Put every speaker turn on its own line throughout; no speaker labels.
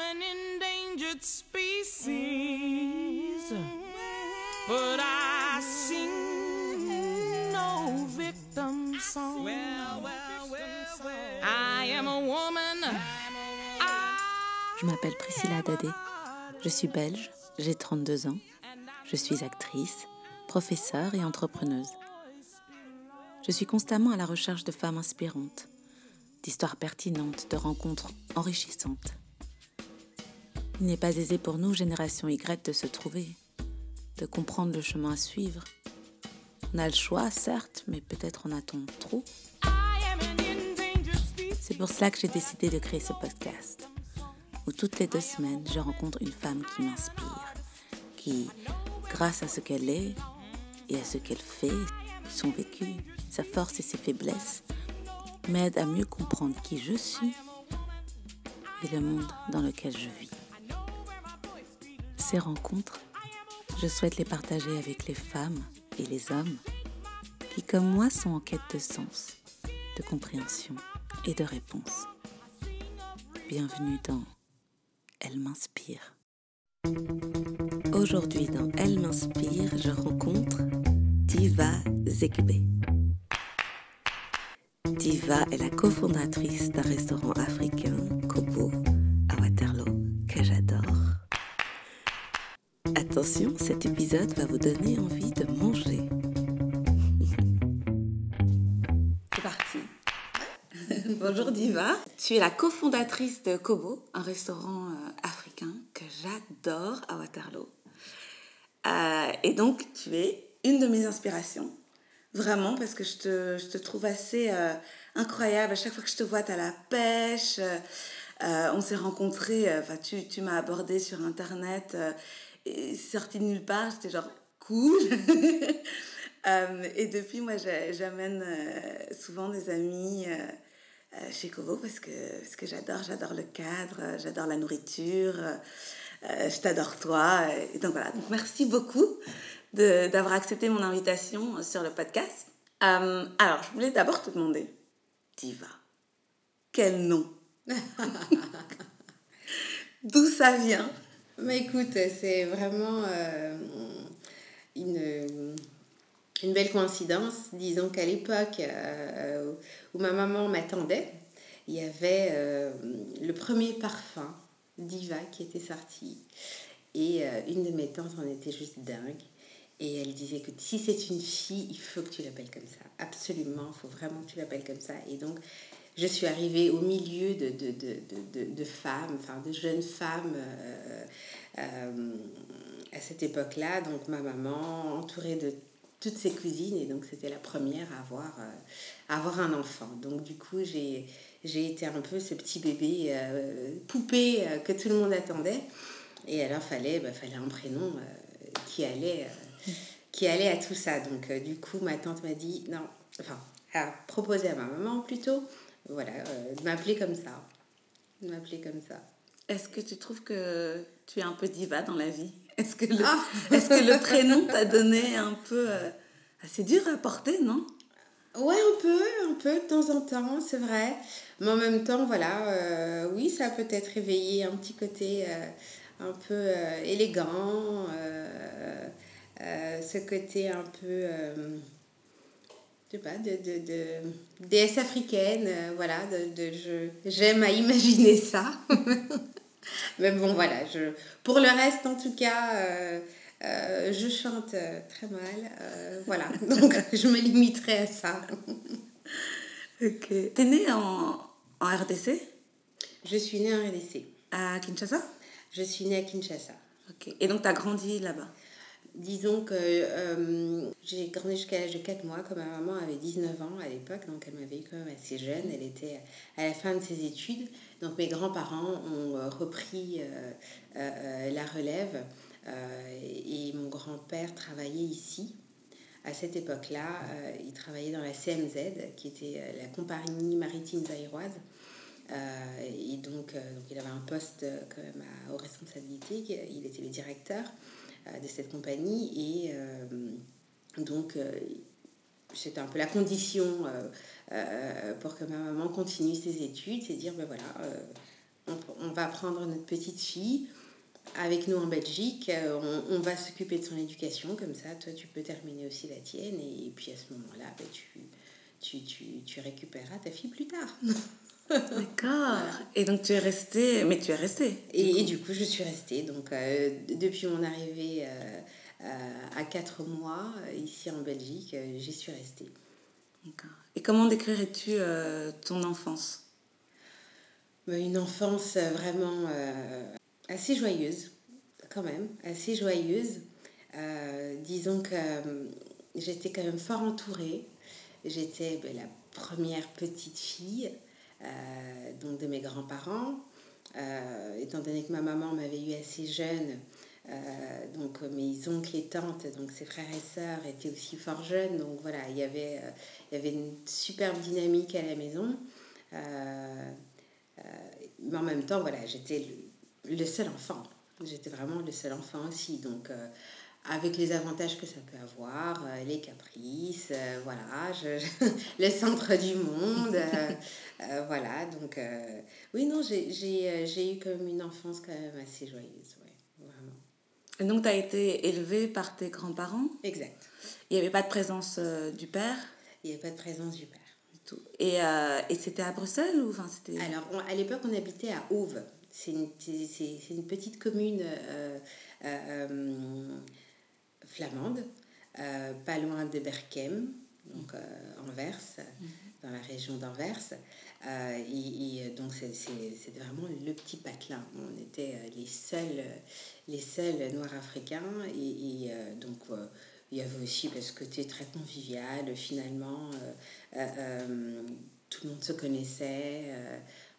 am an endangered species, but I sing no victim song. I am a woman.
Je m'appelle Priscilla Dadé. Je suis belge, j'ai 32 ans. Je suis actrice, professeure et entrepreneuse. Je suis constamment à la recherche de femmes inspirantes, d'histoires pertinentes, de rencontres enrichissantes. Il n'est pas aisé pour nous, génération Y, de se trouver, de comprendre le chemin à suivre. On a le choix, certes, mais peut-être en a-t-on trop. C'est pour cela que j'ai décidé de créer ce podcast, où toutes les deux semaines, je rencontre une femme qui m'inspire, qui, grâce à ce qu'elle est et à ce qu'elle fait, son vécu, sa force et ses faiblesses, m'aide à mieux comprendre qui je suis et le monde dans lequel je vis. Rencontres, je souhaite les partager avec les femmes et les hommes qui, comme moi, sont en quête de sens, de compréhension et de réponse. Bienvenue dans Elle m'inspire. Aujourd'hui dans Elle m'inspire, je rencontre Diva Zekbe. Diva est la cofondatrice d'un restaurant africain, Kobo, Attention, cet épisode va vous donner envie de manger. C'est parti. Bonjour Diva. Tu es la cofondatrice de Kobo, un restaurant euh, africain que j'adore à Waterloo. Euh, et donc, tu es une de mes inspirations. Vraiment, parce que je te, je te trouve assez euh, incroyable. À chaque fois que je te vois, tu as la pêche. On s'est rencontrés, enfin, tu, tu m'as abordé sur Internet. Sorti de nulle part, j'étais genre cool. Euh, et depuis, moi, j'a- j'amène euh, souvent des amis euh, chez Kobo parce que, parce que j'adore, j'adore le cadre, j'adore la nourriture, je t'adore toi. Et donc voilà, donc merci beaucoup d'avoir accepté mon invitation sur le podcast. Alors, je voulais d'abord te demander, Diva, quel nom? D'où ça vient?
Mais écoute, c'est vraiment euh, une, une belle coïncidence. Disons qu'à l'époque euh, où ma maman m'attendait, il y avait euh, le premier parfum Diva qui était sorti. Et une de mes tantes en était juste dingue. Et elle disait que si c'est une fille, il faut que tu l'appelles comme ça. Absolument, il faut vraiment que tu l'appelles comme ça. Et donc, je suis arrivée au milieu de, de, de, de, de- femmes, enfin de jeunes femmes euh, euh, à cette époque-là. Donc, ma maman, entourée de toutes ses cousines, et donc c'était la première à avoir, euh, à avoir un enfant. Donc, du coup, j'ai été un peu ce petit bébé poupée que tout le monde attendait. Et alors, fallait, bah, fallait un prénom qui, allait, qui allait à tout ça. Donc, du coup, ma tante m'a dit, non, enfin, a proposé à ma maman plutôt, voilà, euh, de m'appeler comme ça. De m'appeler comme ça.
Est-ce que tu trouves que tu es un peu diva dans la vie? Est-ce que, le,
Ah.
est-ce que le prénom t'a donné un peu... euh, assez dur à porter, non?
Ouais, un peu, un peu, de temps en temps, c'est vrai. Mais en même temps, voilà, euh, oui, ça a peut-être réveillé un petit côté euh, un peu euh, élégant, ce côté un peu, je sais pas, de, de, de déesse africaine, euh, voilà, de, de, je, j'aime à imaginer ça. Mais bon, voilà, je, pour le reste, en tout cas, euh, euh, je chante très mal. voilà, donc je me limiterai à ça.
Ok. T'es née en, en RDC
Je suis née en RDC.
À Kinshasa?
Je suis née à Kinshasa.
Ok. Et donc t'as grandi là-bas?
Disons que euh, j'ai grandi jusqu'à l'âge de 4 mois, quand ma maman avait 19 ans à l'époque, donc elle m'avait quand même assez jeune, elle était à la fin de ses études. Donc mes grands-parents ont euh, repris euh, la relève et mon grand-père travaillait ici. À cette époque-là, il travaillait dans la CMZ, qui était la compagnie maritime zaïroise. Et donc, donc, il avait un poste quand même à, aux responsabilités, il était le directeur de cette compagnie et euh, donc euh, c'était un peu la condition euh, euh, pour que ma maman continue ses études, c'est dire ben voilà, euh, on, va prendre notre petite fille avec nous en Belgique, euh, on, va s'occuper de son éducation, comme ça, toi, tu peux terminer aussi la tienne, et, puis à ce moment-là, ben, tu, tu, tu, tu récupéreras ta fille plus tard.
D'accord. Et donc tu es restée, mais tu es restée.
Et, et du coup, je suis restée. Donc, euh, depuis mon arrivée euh, euh, à 4 mois ici en Belgique, j'y suis restée.
D'accord. Et comment décrirais-tu euh, ton enfance?
Mais Une enfance vraiment assez joyeuse, quand même, assez joyeuse. Disons que j'étais quand même fort entourée. J'étais ben, la première petite fille donc de mes grands-parents. Euh, étant donné que ma maman m'avait eu assez jeune, euh, donc euh, mes oncles et tantes, donc ses frères et sœurs étaient aussi fort jeunes. Donc voilà, il y avait, euh, il y avait une superbe dynamique à la maison. Euh, euh, mais en même temps, voilà, j'étais le, le seul enfant. J'étais vraiment le seul enfant aussi. Donc, euh, avec les avantages que ça peut avoir, euh, les caprices, euh, voilà, je, le centre du monde, euh, voilà. Donc, oui, non, j'ai eu même une enfance quand même assez joyeuse, ouais, vraiment.
Et donc tu as été élevée par tes grands-parents?
Exact.
Il n'y avait pas de présence du père?
Il n'y avait pas de présence du père.
du tout. Et, et c'était à Bruxelles ou enfin c'était?
Alors, on- à l'époque, on habitait à Auve. C'est une, petite commune flamande, euh, pas loin de Berkem, donc euh, Anvers, dans la région d'Anvers. Euh, et, et donc, c'est- vraiment le petit patelin. On était euh, les seuls, les seuls Noirs africains. Et, et, euh, donc, il y avait aussi bah, ce côté très convivial, finalement. tout le monde se connaissait.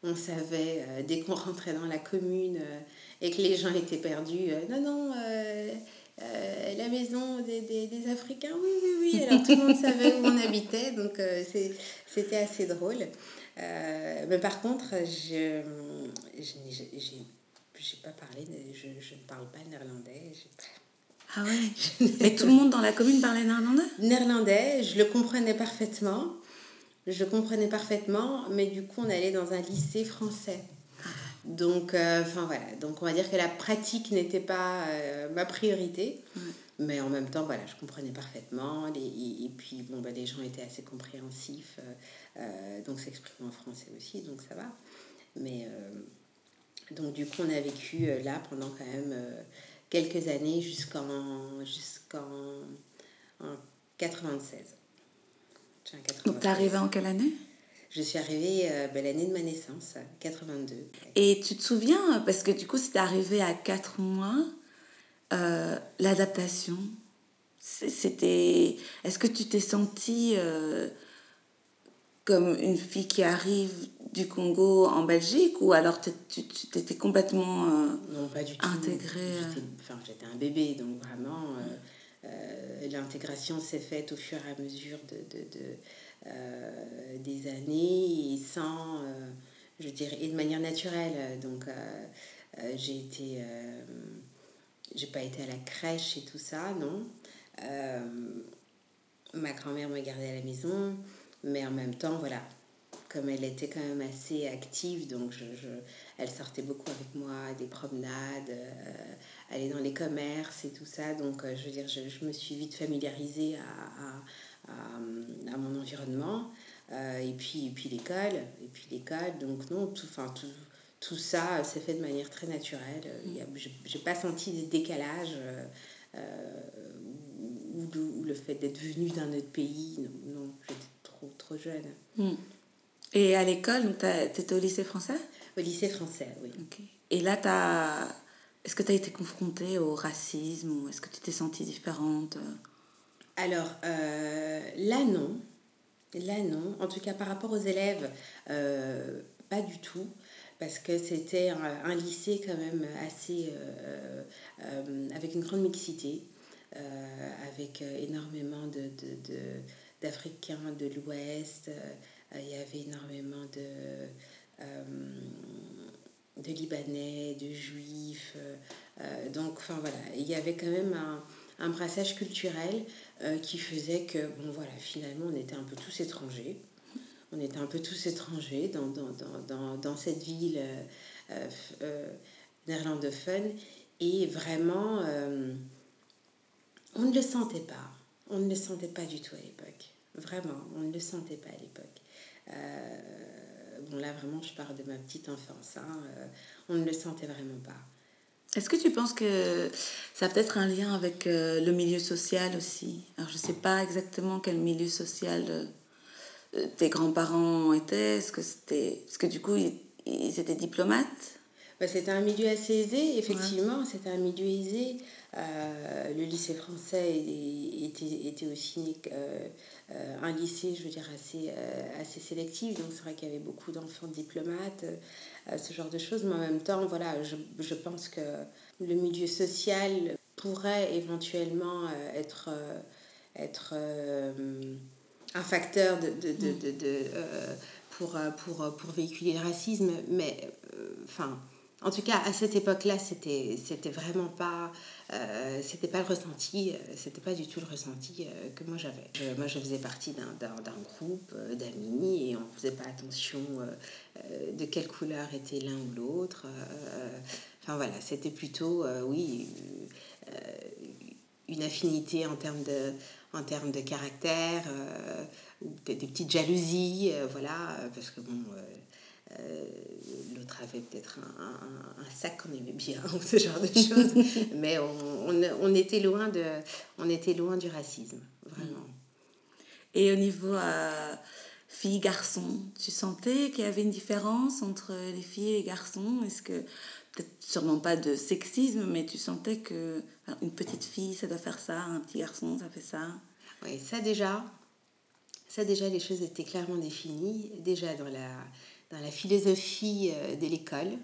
on savait, dès qu'on rentrait dans la commune et que les gens étaient perdus, non, non, euh, des, des, des Africains, oui, oui, oui. Alors tout le monde savait où on habitait, donc euh, c'était assez drôle. Euh, mais par contre, je j'ai- pas parlé, je, je ne parle pas néerlandais.
Ah ouais Mais tout le monde dans la commune parlait néerlandais?
Néerlandais, je le comprenais parfaitement. Je comprenais parfaitement, mais du coup, on allait dans un lycée français. Donc, euh, voilà. Donc, on va dire que la pratique n'était pas euh, ma priorité. Mais en même temps, voilà, je comprenais parfaitement. Les, et, et puis, bon, bah, les gens étaient assez compréhensifs. euh, euh, donc, s'exprimer en français aussi, donc ça va. Mais, euh, donc, du coup, on a vécu euh, là pendant quand même quelques années jusqu'en jusqu'en en 96. J'ai un
Donc t'es
96.
arrivée en quelle année?
Je suis arrivée ben, l'année de ma naissance, 82.
Et tu te souviens, parce que du coup c'était arrivé à 4 mois, euh, l'adaptation, c'était... Est-ce que tu t'es sentie euh, comme une fille qui arrive du Congo en Belgique ou alors tu t'étais complètement... euh,
Non, pas du tout.
Intégrée, euh?
J'étais enfin, j'étais un bébé, donc vraiment, l'intégration s'est faite au fur et à mesure de, de, de, des années et sans, je dirais, et de manière naturelle. Donc, j'ai été. J'ai pas été à la crèche et tout ça, non. Euh, ma grand-mère me gardait à la maison, mais en même temps, voilà, comme elle était quand même assez active, donc je, elle sortait beaucoup avec moi, des promenades, euh, aller dans les commerces et tout ça. Donc, euh, je veux dire, je, me suis vite familiarisée à, à, à- mon environnement. Et puis, et puis l'école, et puis l'école. Donc, non, tout, enfin, tout, tout ça s'est fait de manière très naturelle. Y a- j'ai- J'ai pas senti de décalage. euh, euh, ou, le fait d'être venue d'un autre pays, non, non j'étais trop, trop jeune.
hmm. Et à l'école, t'as- t'étais au lycée français?
Au lycée français, oui.
Et là. Est-ce que tu as été confrontée au racisme ou est-ce que tu t'es sentie différente
Alors, euh, là, non. Là, non. En tout cas, par rapport aux élèves, euh, pas du tout. Parce que c'était un, lycée quand même assez... euh, euh, avec une grande mixité. euh, avec énormément de, de, de- d'Africains de l'Ouest. il y avait énormément de... de Libanais, de Juifs. donc, enfin voilà, il y avait quand même un, un brassage culturel qui faisait que, bon voilà, finalement, on était un peu tous étrangers. On était un peu tous étrangers dans, dans, dans, dans, cette ville euh, néerlandophone. Et vraiment, on ne le sentait pas. On ne le sentait pas du tout à l'époque. Vraiment, on ne le sentait pas à l'époque bon là vraiment je parle de ma petite enfance, hein, euh, on ne le sentait vraiment pas.
Est-ce que tu penses que ça a peut-être un lien avec euh, le milieu social aussi? Alors je ne sais pas exactement quel milieu social euh, tes grands-parents étaient? Est-ce que c'était, est-ce que du coup ils, étaient diplomates?
Bah, C'était un milieu assez aisé, effectivement. C'était un milieu aisé. le lycée français était, était aussi euh, un lycée, je veux dire, assez, euh, assez sélectif. Donc c'est vrai qu'il y avait beaucoup d'enfants diplomates, euh, ce genre de choses. Mais en même temps, voilà, je, je pense que le milieu social pourrait éventuellement être, être un facteur de, de, de, de, pour, pour, pour véhiculer le racisme. Mais enfin en tout cas, à cette époque-là, c'était, c'était vraiment pas, euh, c'était pas le ressenti, euh, c'était pas du tout le ressenti euh, que moi j'avais. moi, je faisais partie d'un, d'un, groupe d'amis et on faisait pas attention de quelle couleur était l'un ou l'autre. enfin voilà, c'était plutôt, oui, une affinité en termes de, en termes de caractère, ou peut-être des petites jalousies, voilà, parce que bon euh, l'autre avait peut-être un, un, sac qu'on aimait bien ou ce genre de choses. Mais on, on, on, était loin de, on était loin du racisme, vraiment.
Et au niveau euh, filles-garçons, tu sentais qu'il y avait une différence entre les filles et les garçons? Est-ce que, peut-être sûrement pas de sexisme, mais tu sentais que une petite fille, ça doit faire ça, un petit garçon, ça fait ça
Oui, ça déjà, ça déjà, les choses étaient clairement définies. Déjà dans la dans la philosophie euh, de l'école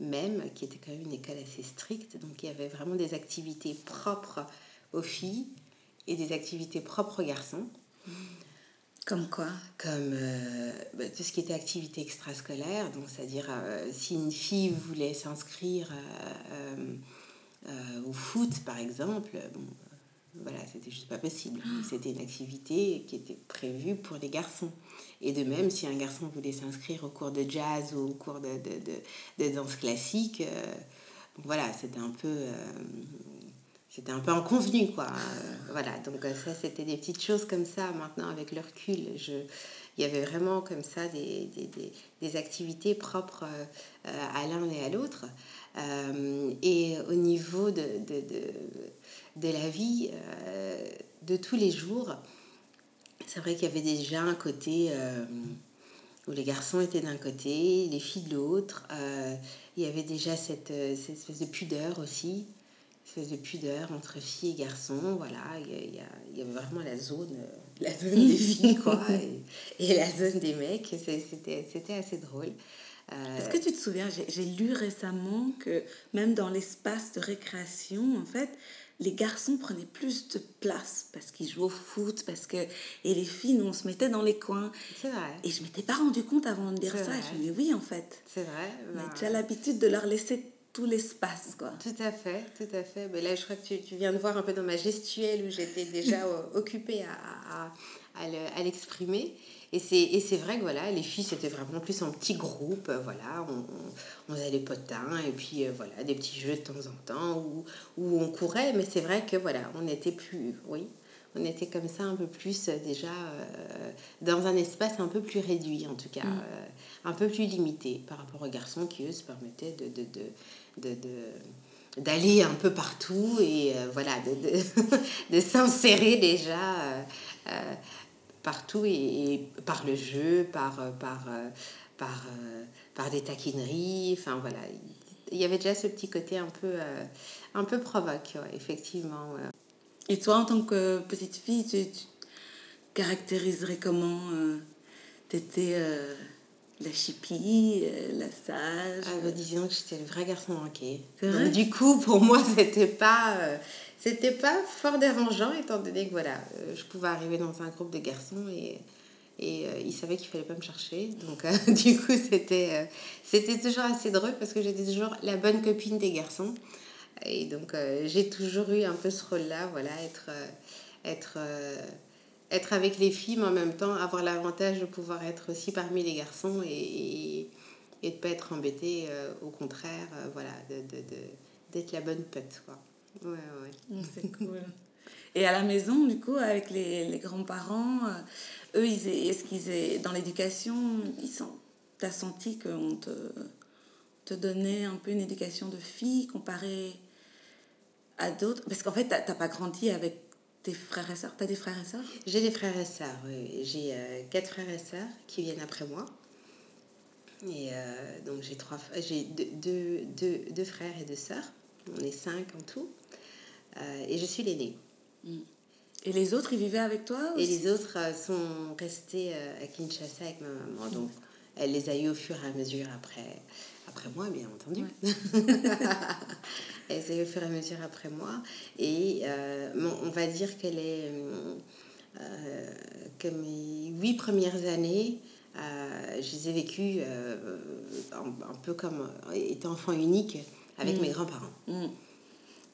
même, qui était quand même une école assez stricte. Donc il y avait vraiment des activités propres aux filles et des activités propres aux garçons.
Comme quoi
Comme euh, bah, tout ce qui était activité extrascolaire, donc c'est-à-dire euh, si une fille voulait s'inscrire au foot par exemple, bon, voilà, c'était juste pas possible. Ah. C'était une activité qui était prévue pour les garçons. Et de même, si un garçon voulait s'inscrire au cours de jazz ou au cours de, de, de, danse classique, euh, voilà, c'était un peu... Euh, c'était un peu en convenu, quoi. Euh, voilà, donc ça, c'était des petites choses comme ça. Maintenant, avec le recul, je, il y avait vraiment comme ça des, des, des, des activités propres à l'un et à l'autre. et au niveau de, de, de la vie euh, de tous les jours, c'est vrai qu'il y avait déjà un côté euh, où les garçons étaient d'un côté, les filles de l'autre. Euh, il y avait déjà cette, cette, espèce de pudeur aussi, espèce de pudeur entre filles et garçons. Voilà, il y, il y avait vraiment la zone, la zone des filles, quoi, et, et, la zone des mecs. C'était, assez drôle.
Est-ce que tu te souviens, j'ai lu récemment que même dans l'espace de récréation, en fait, les garçons prenaient plus de place parce qu'ils jouaient au foot, parce que... Et les filles, nous, on se mettait dans les coins.
C'est vrai.
Et je m'étais pas rendu compte avant de dire ça. Je me dis oui, en fait.
C'est vrai.
Mais tu as l'habitude de leur laisser tout l'espace, quoi.
Tout à fait, tout à fait. Mais là, je crois que tu, tu viens de voir un peu dans ma gestuelle où j'étais déjà occupée à, à, à l'exprimer. Et c'est vrai que voilà, les filles, c'était vraiment plus en petits groupes. Euh, voilà, on, on, faisait les potins et puis euh, voilà, des petits jeux de temps en temps où, où on courait. Mais c'est vrai que voilà, on était plus, oui, on était comme ça un peu plus euh, déjà dans un espace un peu plus réduit, en tout cas, mm. un peu plus limité par rapport aux garçons qui, eux, se permettaient de, de, de, de, d'aller un peu partout et voilà de, de, de s'insérer déjà partout et, par le jeu, par, euh, par, euh, par, euh, par des taquineries. Enfin voilà, il y avait déjà ce petit côté un peu, un peu provoque, effectivement.
Et toi, en tant que petite fille, tu, caractériserais comment Tu étais la chippie, la sage
ah, bah, Disons que j'étais le vrai garçon manqué. du coup, pour moi, c'était pas c'était pas fort dérangeant étant donné que voilà, euh, je pouvais arriver dans un groupe de garçons et, et euh, ils savaient qu'il fallait pas me chercher. Donc euh, du coup, c'était c'était toujours assez drôle parce que j'étais toujours la bonne copine des garçons. Et donc j'ai toujours eu un peu ce rôle-là, voilà, être, être, être avec les filles, mais en même temps avoir l'avantage de pouvoir être aussi parmi les garçons et, et de pas être embêté, euh, au contraire, euh, voilà, d'être la bonne pote. Ouais, ouais.
Mm, C'est cool. Et à la maison, du coup, avec les, les grands-parents, euh, eux, est-ce qu'ils est, dans l'éducation, ils sont, t'as senti qu'on te, te donnait un peu une éducation de fille comparée à d'autres? Parce qu'en fait, t'as pas grandi avec tes frères et sœurs? T'as des frères et sœurs?
J'ai des frères et sœurs, oui. J'ai euh, quatre frères et sœurs qui viennent après moi. Et euh, donc j'ai trois, j'ai deux, deux, deux, deux frères et deux sœurs. On est cinq en tout. Euh, et je suis l'aînée.
Et les autres, ils vivaient avec toi
Et
aussi?
les autres sont restés à Kinshasa avec ma maman. Donc elle les a eu au fur et à mesure après, après moi, bien entendu. a eu au fur et à mesure après moi. Et euh, bon, on va dire qu'elle est. euh, euh, que mes huit premières années, euh, je les ai vécues euh, un, un peu comme euh, étant enfant unique avec mes grands-parents.
Mm.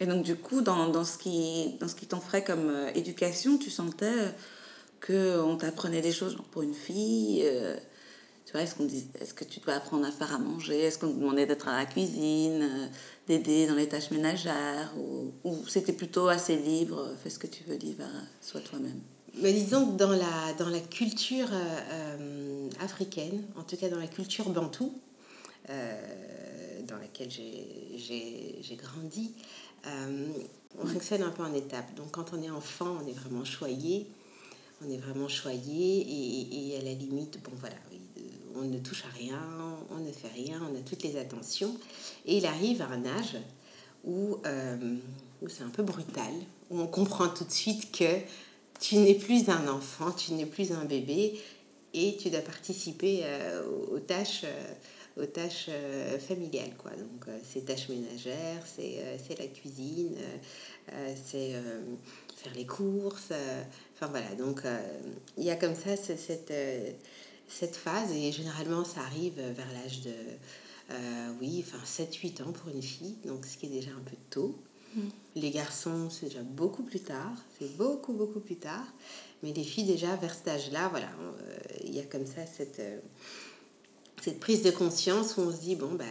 Et donc, du coup, dans, dans ce qui, dans ce qui t'offrait comme euh, éducation, tu sentais qu'on t'apprenait des choses genre, pour une fille euh, Tu vois, est-ce, qu'on dis- est-ce que tu dois apprendre à faire à manger? Est-ce qu'on te demandait d'être à la cuisine, euh, d'aider dans les tâches ménagères Ou, ou c'était plutôt assez libre, euh, fais ce que tu veux, Diva, sois toi-même?
Mais disons que dans la, dans la culture euh, africaine, en tout cas dans la culture bantoue, dans laquelle j'ai- j'ai j'ai grandi, on fonctionne un peu en étapes. Donc quand on est enfant, on est vraiment choyé. On est vraiment choyé et, et à la limite, bon voilà, on ne touche à rien, on ne fait rien, on a toutes les attentions. Et il arrive à un âge où, euh, où c'est un peu brutal, où on comprend tout de suite que tu n'es plus un enfant, tu n'es plus un bébé et tu dois participer euh, aux, tâches, euh, familiales. Quoi. Donc, c'est tâches ménagères, c'est la cuisine, c'est faire les courses. Enfin voilà, donc il y a comme ça ce- cette, cette phase et généralement ça arrive vers l'âge de, euh, oui, enfin 7-8 ans pour une fille, donc ce qui est déjà un peu tôt. Les garçons, c'est déjà beaucoup plus tard, c'est beaucoup, beaucoup plus tard. Mais les filles, déjà, vers cet âge-là, voilà, euh, il y a comme ça cette, euh, cette prise de conscience où on se dit, bon, bah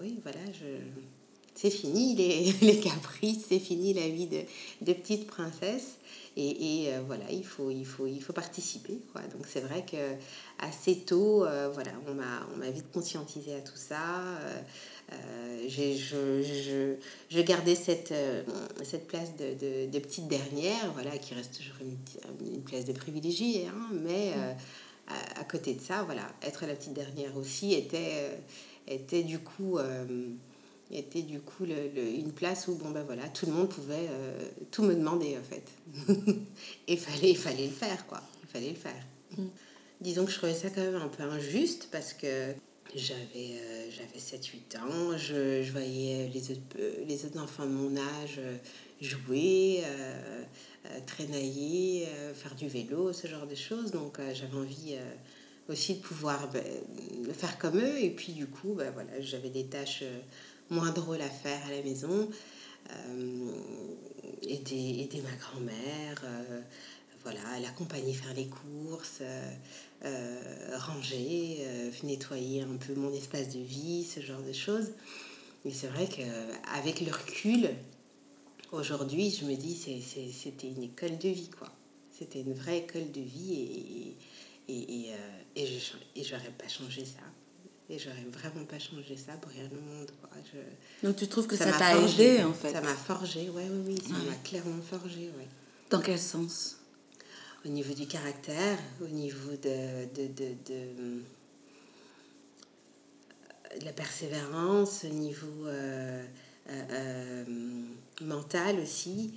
oui, voilà, je... c'est fini les, les caprices, c'est fini la vie de, de petite princesse. Et, euh, voilà, il faut, il, faut, il faut participer. Quoi. Donc c'est vrai que assez tôt, euh, voilà, on m'a vite conscientisé à tout ça. Euh, euh, je, je, je gardais cette, cette place de, de, petite dernière, voilà, qui reste toujours une, une place de privilégiée, hein, mais à, à côté de ça, voilà, être la petite dernière aussi était, était du coup, euh, était du coup le, le- une place où bon ben voilà, tout le monde pouvait euh, tout me demander en fait. Et fallait, il fallait le faire quoi, il fallait le faire. Disons que je trouvais ça quand même un peu injuste parce que j'avais euh, j'avais 7-8 ans, je, je voyais les autres, les autres enfants de mon âge euh, jouer, euh, traînailler, faire du vélo, ce genre de choses. Donc j'avais envie aussi de pouvoir ben, le faire comme eux. Et puis du coup, ben, voilà, j'avais des tâches moins drôles à faire à la maison. Euh, aider, aider ma grand-mère, euh, voilà, l'accompagner faire les courses, euh, euh, ranger, nettoyer un peu mon espace de vie, ce genre de choses. Et c'est vrai qu'avec le recul, aujourd'hui, je me dis c'était une école de vie, quoi. C'était une vraie école de vie et, et, et, et je et j'aurais pas changé ça. Et j'aurais vraiment pas changé ça pour rien au monde, quoi. Je,
Donc tu trouves que ça
m'a
t'a aidé en fait?
Ça m'a forgé, ouais, oui, oui, ça
Ouais.
m'a clairement forgé, ouais.
Dans quel sens?
Au niveau du caractère, au niveau de, de, de, de, de la persévérance, au niveau euh, euh, euh, mental aussi.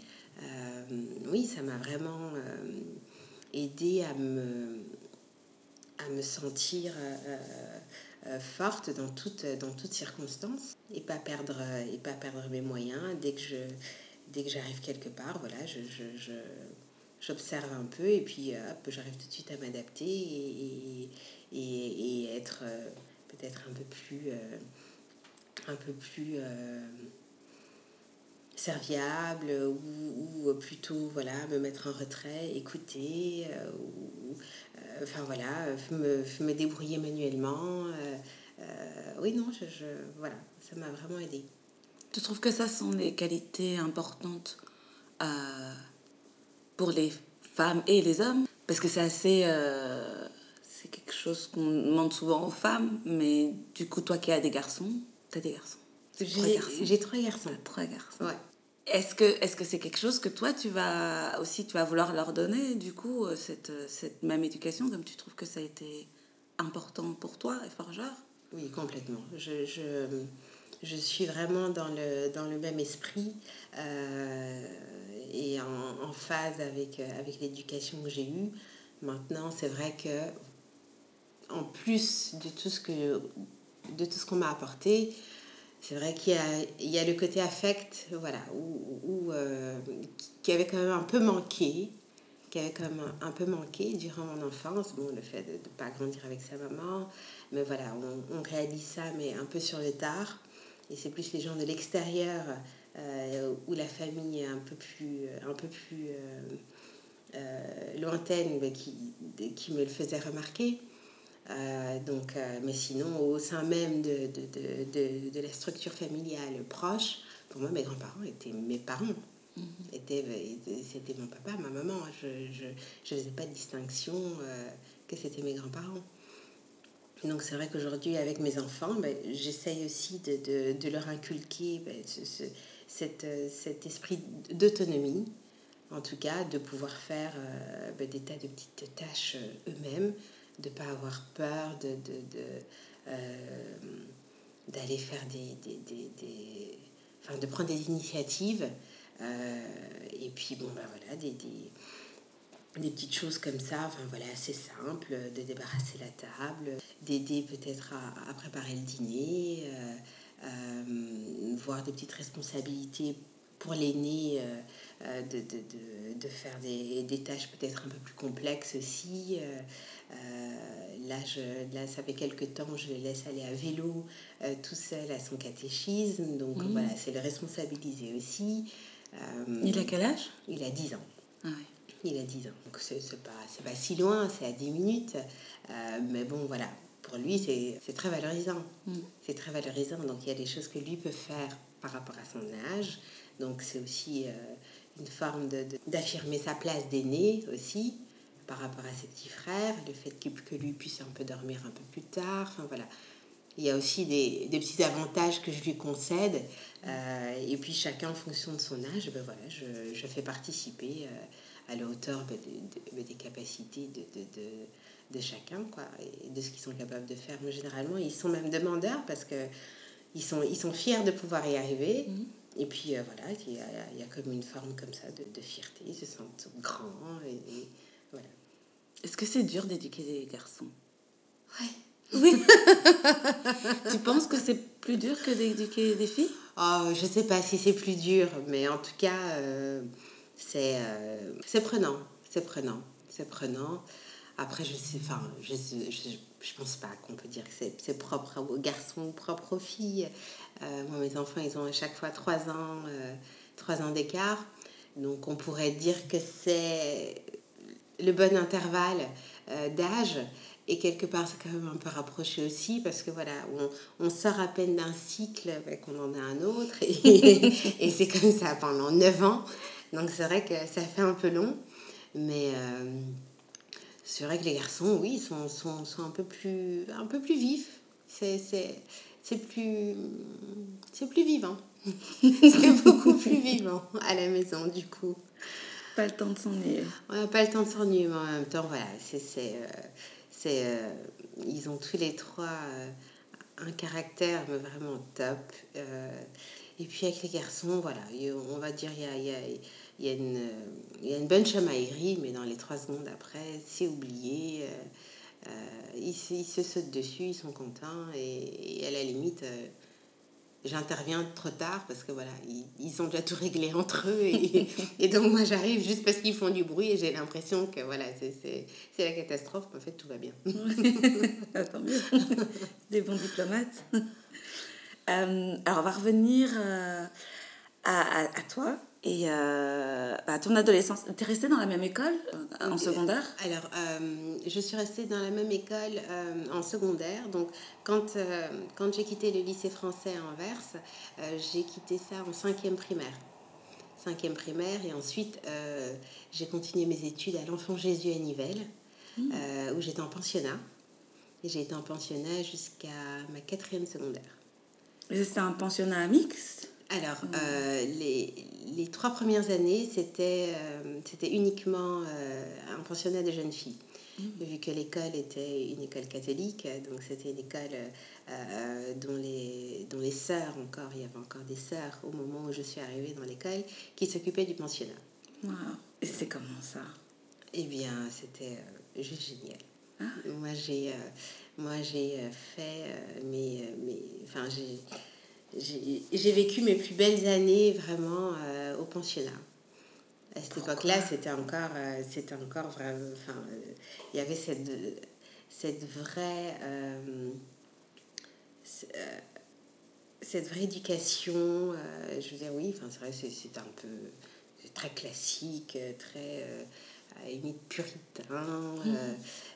Oui, ça m'a vraiment aidé à me, à me sentir euh, forte dans toutes, dans toutes circonstances et pas perdre, et pas perdre mes moyens. Dès que je dès que j'arrive quelque part, voilà, je, je, je- j'observe un peu et puis hop, j'arrive tout de suite à m'adapter et, et, et- être euh, peut-être un peu plus euh, un peu plus euh, serviable ou, plutôt voilà me mettre en retrait écouter euh, ou euh, enfin voilà me, me débrouiller manuellement euh, oui, non, je, voilà, ça m'a vraiment aidé.
Tu trouves que ça sont des qualités importantes pour les femmes et les hommes? Parce que c'est assez... c'est quelque chose qu'on demande souvent aux femmes, mais du coup, toi qui as des garçons, tu as des garçons?
J'ai trois garçons.
Trois garçons.
Ouais.
Est-ce que est-ce que c'est quelque chose que toi tu vas aussi tu vas vouloir leur donner du coup euh, cette, euh, cette même éducation comme tu trouves que ça a été important pour toi et forgeur
Oui, complètement. Je, je, je suis vraiment dans le, dans le même esprit euh, et en, en phase avec, avec l'éducation que j'ai eue. Maintenant, c'est vrai que en plus de tout ce que de tout ce qu'on m'a apporté, c'est vrai qu'il y y a le côté affect, voilà, où, où, euh, qui avait quand même un peu manqué, qui avait quand même un, peu manqué durant mon enfance. Bon, le fait de ne pas grandir avec sa maman, mais voilà, on, réalise ça, mais un peu sur le tard. Et c'est plus les gens de l'extérieur euh, où la famille un peu plus, un peu plus euh, euh, lointaine qui, qui me le faisait remarquer. Euh, donc, euh, mais sinon, au sein même de, de, de, de, de la structure familiale proche, pour moi, mes grands-parents étaient mes parents. Étaient- C'était mon papa, ma maman. Je ne je, je faisais pas de distinction euh, que c'était mes grands-parents. Donc c'est vrai qu'aujourd'hui, avec mes enfants, ben, j'essaye aussi de, de, de leur inculquer ben, ce, ce- cette, cet esprit d'autonomie, en tout cas, de pouvoir faire ben, des tas de petites tâches eux-mêmes, de ne pas avoir peur de, euh, d'aller faire des, des, Enfin, de prendre des initiatives. euh, et puis, bon, ben voilà, des, petites choses comme ça, enfin voilà, assez simples, de débarrasser la table, d'aider peut-être à, à préparer le dîner, euh, voir des petites responsabilités pour l'aîné, de, de, faire des tâches peut-être un peu plus complexes aussi. Euh, là, je, là, ça fait quelques temps, je le laisse aller à vélo euh, tout seul à son catéchisme, donc
Mhm.
voilà, c'est le responsabiliser aussi. Euh,
Il a quel âge?
Il a 10 ans.
ah ouais.
Il a 10 ans. Donc c'est pas, c'est pas si loin, c'est à 10 minutes. Euh, mais bon, voilà. Pour lui, c'est c'est très valorisant.
Mm.
C'est très valorisant. Donc il y a des choses que lui peut faire par rapport à son âge. Donc c'est aussi euh, une forme de- de- d'affirmer sa place d'aîné aussi par rapport à ses petits frères. Le fait que, que lui puisse un peu dormir un peu plus tard. Enfin voilà. Il y a aussi des, des petits avantages que je lui concède. Euh, et puis chacun en fonction de son âge, ben voilà, je, je fais participer euh, à la hauteur ben, de- de- des capacités de, chacun quoi, et de ce qu'ils sont capables de faire. Mais généralement, ils sont même demandeurs parce que ils sont, ils sont fiers de pouvoir y arriver. Et puis euh, voilà, il y, a, il y a comme une forme comme ça de, fierté. Ils se sentent grands. Et, et voilà.
Est-ce que c'est dur d'éduquer des garçons?
Ouais.
Oui. tu penses que c'est plus dur que d'éduquer des filles?
Oh, je sais pas si c'est plus dur, mais en tout cas, euh, c'est euh, c'est prenant. C'est prenant. C'est prenant. Après, je sais, enfin, je, je, je pense pas qu'on peut dire que c'est c'est propre aux garçons ou propre aux filles. Euh, moi, mes enfants, ils ont à chaque fois trois ans, euh, trois ans d'écart. Donc, on pourrait dire que c'est le bon intervalle euh, d'âge. Et quelque part, c'est quand même un peu rapproché aussi parce que voilà, on, on sort à peine d'un cycle, ben, qu'on en a un autre. Et, et c'est comme ça pendant 9 ans. Donc c'est vrai que ça fait un peu long. Mais euh, c'est vrai que les garçons, oui, sont, sont, sont un, peu plus, un peu plus vifs. C'est, plus, c'est plus vivant. c'est beaucoup plus vivant à la maison, du coup.
Pas le temps de s'ennuyer.
On n'a pas le temps de s'ennuyer, mais en même temps, voilà, c'est, c'est, euh, euh, ils ont tous les trois euh, un caractère mais vraiment top. Euh, et puis avec les garçons, voilà, on va dire il y a, y a, y a y a une bonne chamaillerie, mais dans les trois secondes après, c'est oublié. ils, se- sautent dessus, ils sont contents, et, à la limite, j'interviens trop tard parce que voilà, ils, ils ont déjà tout réglé entre eux et, et donc moi j'arrive juste parce qu'ils font du bruit et j'ai l'impression que voilà, c'est- la catastrophe, mais en fait tout va bien.
Tant mieux. Des bons diplomates. Euh, alors, on va revenir euh, à, à- à toi. Et euh, bah, ton adolescence, t'es restée dans la même école euh, en secondaire?
Alors, euh, je suis restée dans la même école euh, en secondaire. Donc, quand, euh, quand j'ai quitté le lycée français à Anvers, euh, j'ai quitté ça en cinquième primaire. Cinquième primaire, et ensuite, euh, j'ai continué mes études à l'Enfant Jésus à Nivelles, euh, où j'étais en pensionnat. Et j'ai été en pensionnat jusqu'à ma quatrième secondaire.
C'était un pensionnat mixte?
Alors, euh, les, les trois premières années, c'était euh, uniquement euh, un pensionnat de jeunes filles. Vu que l'école était une école catholique, donc c'était une école euh, dont, les, dont les sœurs, encore, il y avait encore des sœurs au moment où je suis arrivée dans l'école, qui s'occupaient du pensionnat.
Wow. Et c'est comment ça?
Eh bien, c'était juste génial. Moi, j'ai euh, moi j'ai euh, fait mes, mes enfin j'ai j'ai vécu mes plus belles années vraiment euh, au pensionnat. À cette époque-là, c'était encore euh, c'était encore vraiment enfin euh, il y avait cette cette vraie euh, euh, cette vraie éducation, je veux dire, oui, enfin, c'est vrai, c'est un peu très classique, très limite puritain, euh,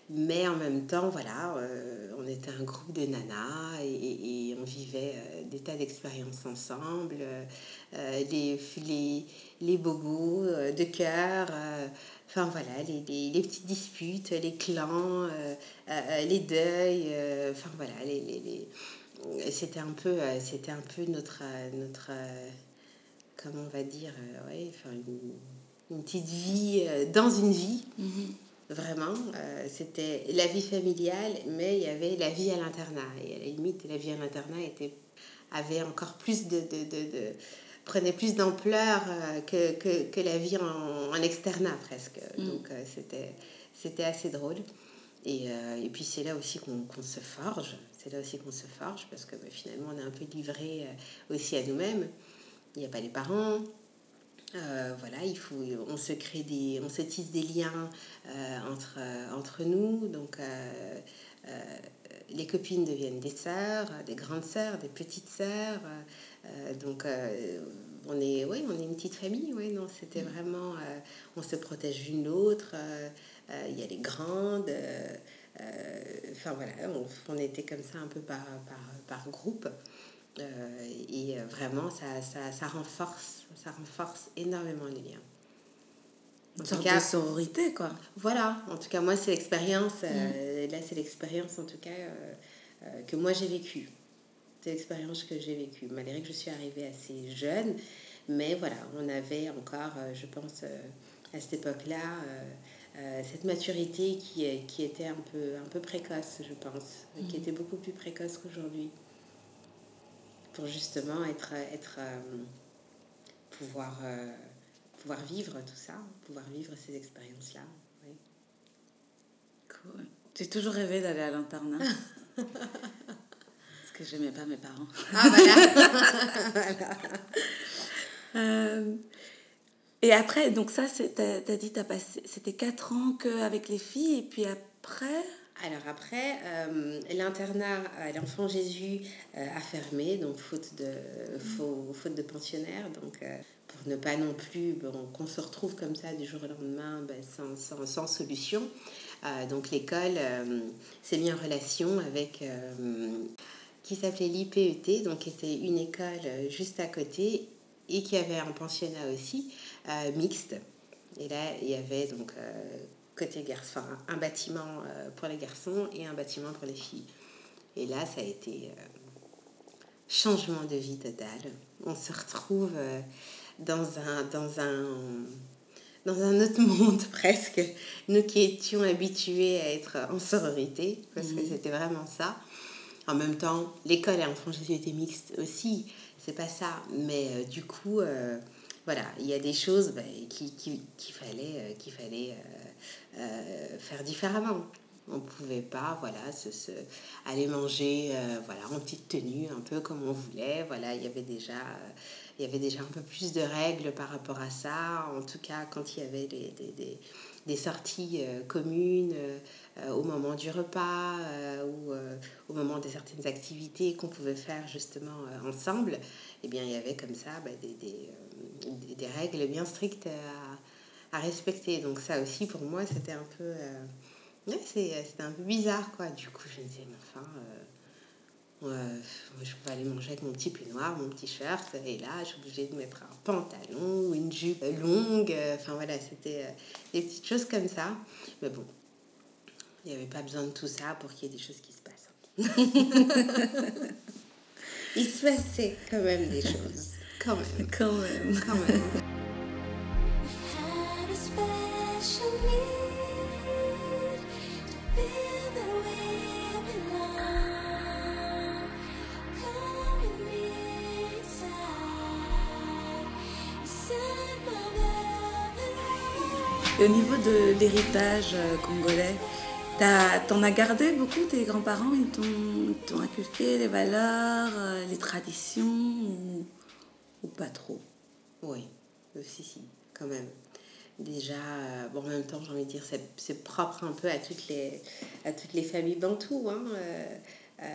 mais en même temps, voilà, euh, on était un groupe de nanas et, et- on vivait euh, des tas d'expériences ensemble, les, les, les bobos de cœur, enfin voilà, les, les, les petites disputes, les clans, les deuils, enfin voilà, les, les, c'était un peu un peu notre notre comment on va dire ouais, enfin une petite vie euh, dans une vie. Vraiment euh, c'était la vie familiale mais il y avait la vie à l'internat. Et à la limite la vie à l'internat était avait encore plus de, de, de, de- prenait plus d'ampleur euh, que, que, que la vie en, en externat presque. Donc euh, c'était c'était assez drôle. Et, euh, et puis c'est là aussi qu'on qu'on se forge, c'est là aussi qu'on se forge parce que bah, finalement on est un peu livré aussi à nous-mêmes. Il n'y a pas les parents. Euh, voilà, il faut, on se crée des, on se tisse des liens euh, entre, entre nous. Donc euh, les copines deviennent des sœurs, des grandes sœurs, des petites sœurs. Donc on est, ouais, on est une petite famille. Ouais, non, c'était vraiment, euh, on se protège l'une l'autre. il y a les grandes. Enfin voilà, on, on était comme ça un peu par, par, par groupe. Euh, et euh, vraiment, ça, ça, ça, renforce, ça renforce énormément les liens. En
Une
tout
sorte
cas,
de sororité, quoi.
voilà, en tout cas, moi, c'est l'expérience, euh, là, c'est l'expérience, en tout cas, euh, euh, que moi, j'ai vécue. C'est l'expérience que j'ai vécue, malgré que je suis arrivée assez jeune. Mais voilà, on avait encore, je pense, à cette époque-là, cette maturité qui, qui était un peu, un peu précoce, je pense, qui était beaucoup plus précoce qu'aujourd'hui. Pour justement être, être euh, pouvoir, euh, pouvoir vivre tout ça, pouvoir vivre ces expériences-là. oui.
Cool. J'ai toujours rêvé d'aller à l'internat? Parce que j'aimais pas mes parents.
Ah voilà
Euh, et après, donc ça, t'as as dit, t'as passé, c'était 4 ans qu'avec les filles, et puis après,
Alors après, euh, l'internat à l'Enfant Jésus euh, a fermé, donc faute de, fau- faute de pensionnaires. Donc euh, pour ne pas non plus bon, qu'on se retrouve comme ça du jour au lendemain ben, sans, sans, sans solution. Euh, donc l'école euh, s'est mise en relation avec... euh, qui s'appelait l'IPET, donc était une école euh, juste à côté et qui avait un pensionnat aussi euh, mixte. Et là, il y avait donc euh, côté garçon, enfin, un bâtiment euh, pour les garçons et un bâtiment pour les filles. Et là, ça a été euh, changement de vie total. On se retrouve euh, dans un dans un dans un autre monde presque. Nous qui étions habitués à être en sororité, parce que c'était vraiment ça. En même temps, l'école l'enfant Jésus était mixte aussi, c'est pas ça. Mais euh, du coup, euh, voilà, il y a des choses bah, qui- qui- qu'il fallait, euh, qu'il fallait faire différemment. On pouvait pas, voilà, se, se- aller manger, euh, voilà, en petite tenue, un peu comme on voulait. Voilà, il y avait déjà, euh, il y avait déjà un peu plus de règles par rapport à ça. En tout cas, quand il y avait des, des, des, des sorties euh, communes, euh, euh, au moment du repas euh, ou euh, au moment de certaines activités qu'on pouvait faire justement euh, ensemble, eh bien, il y avait comme ça bah, euh, des règles bien strictes à, respecter. Donc ça aussi, pour moi, c'était un peu... euh, ouais, c'est- c'était un peu bizarre, quoi. Du coup, je me disais, mais enfin... euh, je pouvais aller manger avec mon petit peignoir, mon petit shirt, et là, je suis obligée de mettre un pantalon ou une jupe longue. euh, Enfin voilà, c'était euh, des petites choses comme ça. Mais bon, il n'y avait pas besoin de tout ça pour qu'il y ait des choses qui se passent. il se passait quand même des choses. Quand même,
Quand même.
quand même.
Et au niveau de l'héritage euh, congolais, t'en as gardé beaucoup Tes grands-parents, ils t'ont inculqué les valeurs, euh, les traditions ou, ou pas trop?
Oui, euh, si, si, quand même. Déjà, bon, en même temps, j'ai envie de dire, c'est, propre un peu à toutes les, à toutes les familles bantoues. Hein, euh, euh,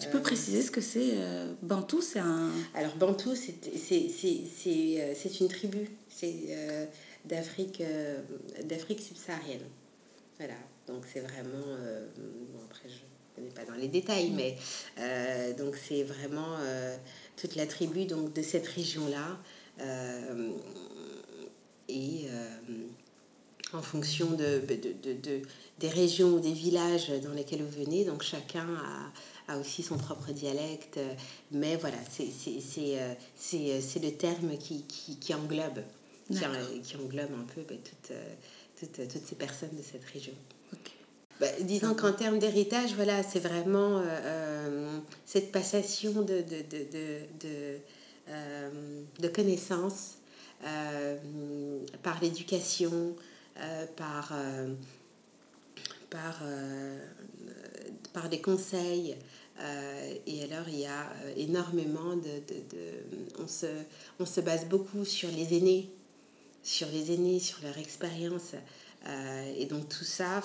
Tu peux préciser ce que c'est Bantou, c'est un...
Alors, Bantou, c'est, une tribu c'est, d'Afrique, euh, d'Afrique subsaharienne. Voilà, donc c'est vraiment... euh, bon, après, je connais pas dans les détails, mais euh, donc c'est vraiment toute la tribu donc, de cette région-là. et en fonction de, de, de- de- des régions ou des villages dans lesquels vous venez, donc chacun a, a aussi son propre dialecte, mais voilà, c'est le terme qui, qui englobe, qui, englobe un peu bah, toutes, euh, toutes, toutes ces personnes de cette région. Bah, disons qu'en termes d'héritage, voilà, c'est vraiment euh, euh, cette passation de, de, de, de, de, euh, de connaissances euh, par l'éducation, euh, par, euh, par, euh, par des conseils. euh, et alors, il y a euh, énormément de... de, de- on, se, on se base beaucoup sur les aînés, sur les aînés, sur leur expérience. Euh, et donc tout ça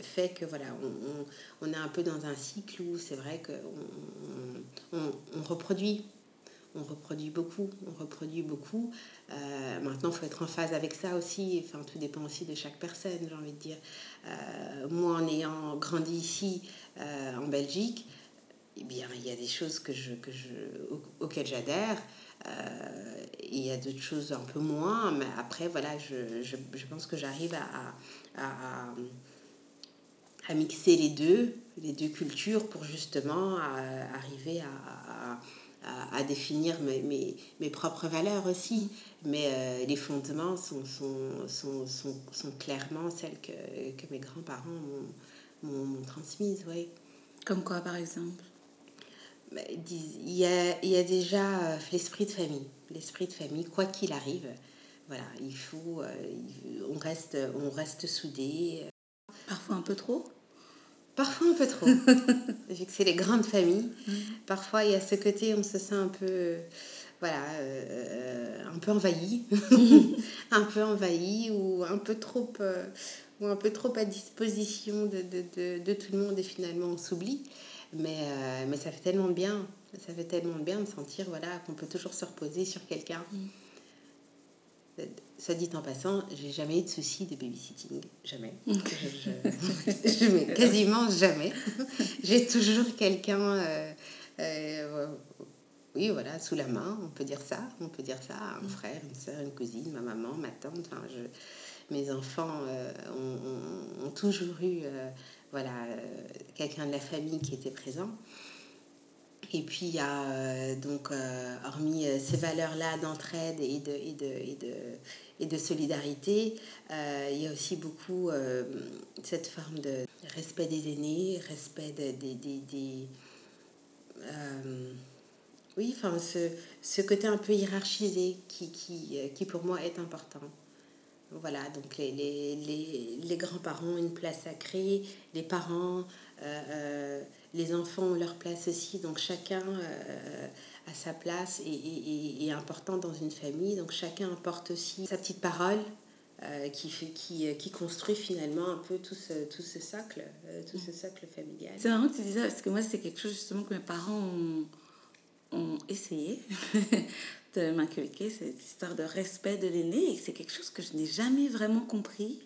fait que voilà, on, on, on est un peu dans un cycle où c'est vrai qu'on on, on, reproduit. On reproduit beaucoup, on reproduit beaucoup. Euh, maintenant, il faut être en phase avec ça aussi. Enfin, tout dépend aussi de chaque personne, j'ai envie de dire. Euh, moi, en ayant grandi ici, en Belgique, eh bien, il y a des choses que je, que je, au- auxquelles j'adhère. Euh, il y a d'autres choses un peu moins. Mais après, voilà, je, je, je pense que j'arrive à, à, à, mixer les deux, les deux cultures pour justement euh, arriver à, à, définir mes, mes, mes propres valeurs aussi. Mais euh, les fondements sont, sont, sont, sont, sont clairement celles que, que mes grands-parents m'ont- transmises, oui.
Comme quoi, par exemple?
Il y a, il y a déjà euh, l'esprit de famille. L'esprit de famille, quoi qu'il arrive, voilà, il faut, euh, on reste, on reste soudés.
Parfois un peu trop
Parfois un peu trop, vu que c'est les grandes familles. Parfois, il y a ce côté, on se sent un peu, voilà, euh, un peu envahi, un peu envahi ou un peu trop, euh, ou un peu trop à disposition de, de, de, de tout le monde et finalement on s'oublie. Mais, euh, mais ça fait tellement de bien, ça fait tellement de bien de sentir voilà, qu'on peut toujours se reposer sur quelqu'un. Ça dit en passant, j'ai jamais eu de souci de babysitting. Jamais. Je, je- je- mais quasiment jamais. j'ai toujours quelqu'un, euh, euh, oui, voilà, sous la main, on peut dire ça. On peut dire ça. Un frère, une soeur, une cousine, ma maman, ma tante. Enfin, je, mes enfants euh, ont, ont- ont toujours eu euh, voilà, euh, quelqu'un de la famille qui était présent. Et puis, il y a euh, donc, euh, hormis ces valeurs-là d'entraide et de, solidarité, il y a aussi beaucoup cette forme de respect des aînés, respect de- des. oui, enfin, ce, côté un peu hiérarchisé qui pour moi est important. Voilà, donc les, les, les, les grands-parents ont une place sacrée, les parents, euh, euh, les enfants ont leur place aussi, donc chacun euh, a sa place et, est important dans une famille, donc chacun apporte aussi sa petite parole, euh, qui, fait, qui, qui construit finalement un peu tout ce, tout ce socle, tout ce socle familial.
C'est marrant que tu dis ça, parce que moi, c'est quelque chose justement que mes parents ont, essayé m'inculquer, cette histoire de respect de l'aîné, et c'est quelque chose que je n'ai jamais vraiment compris.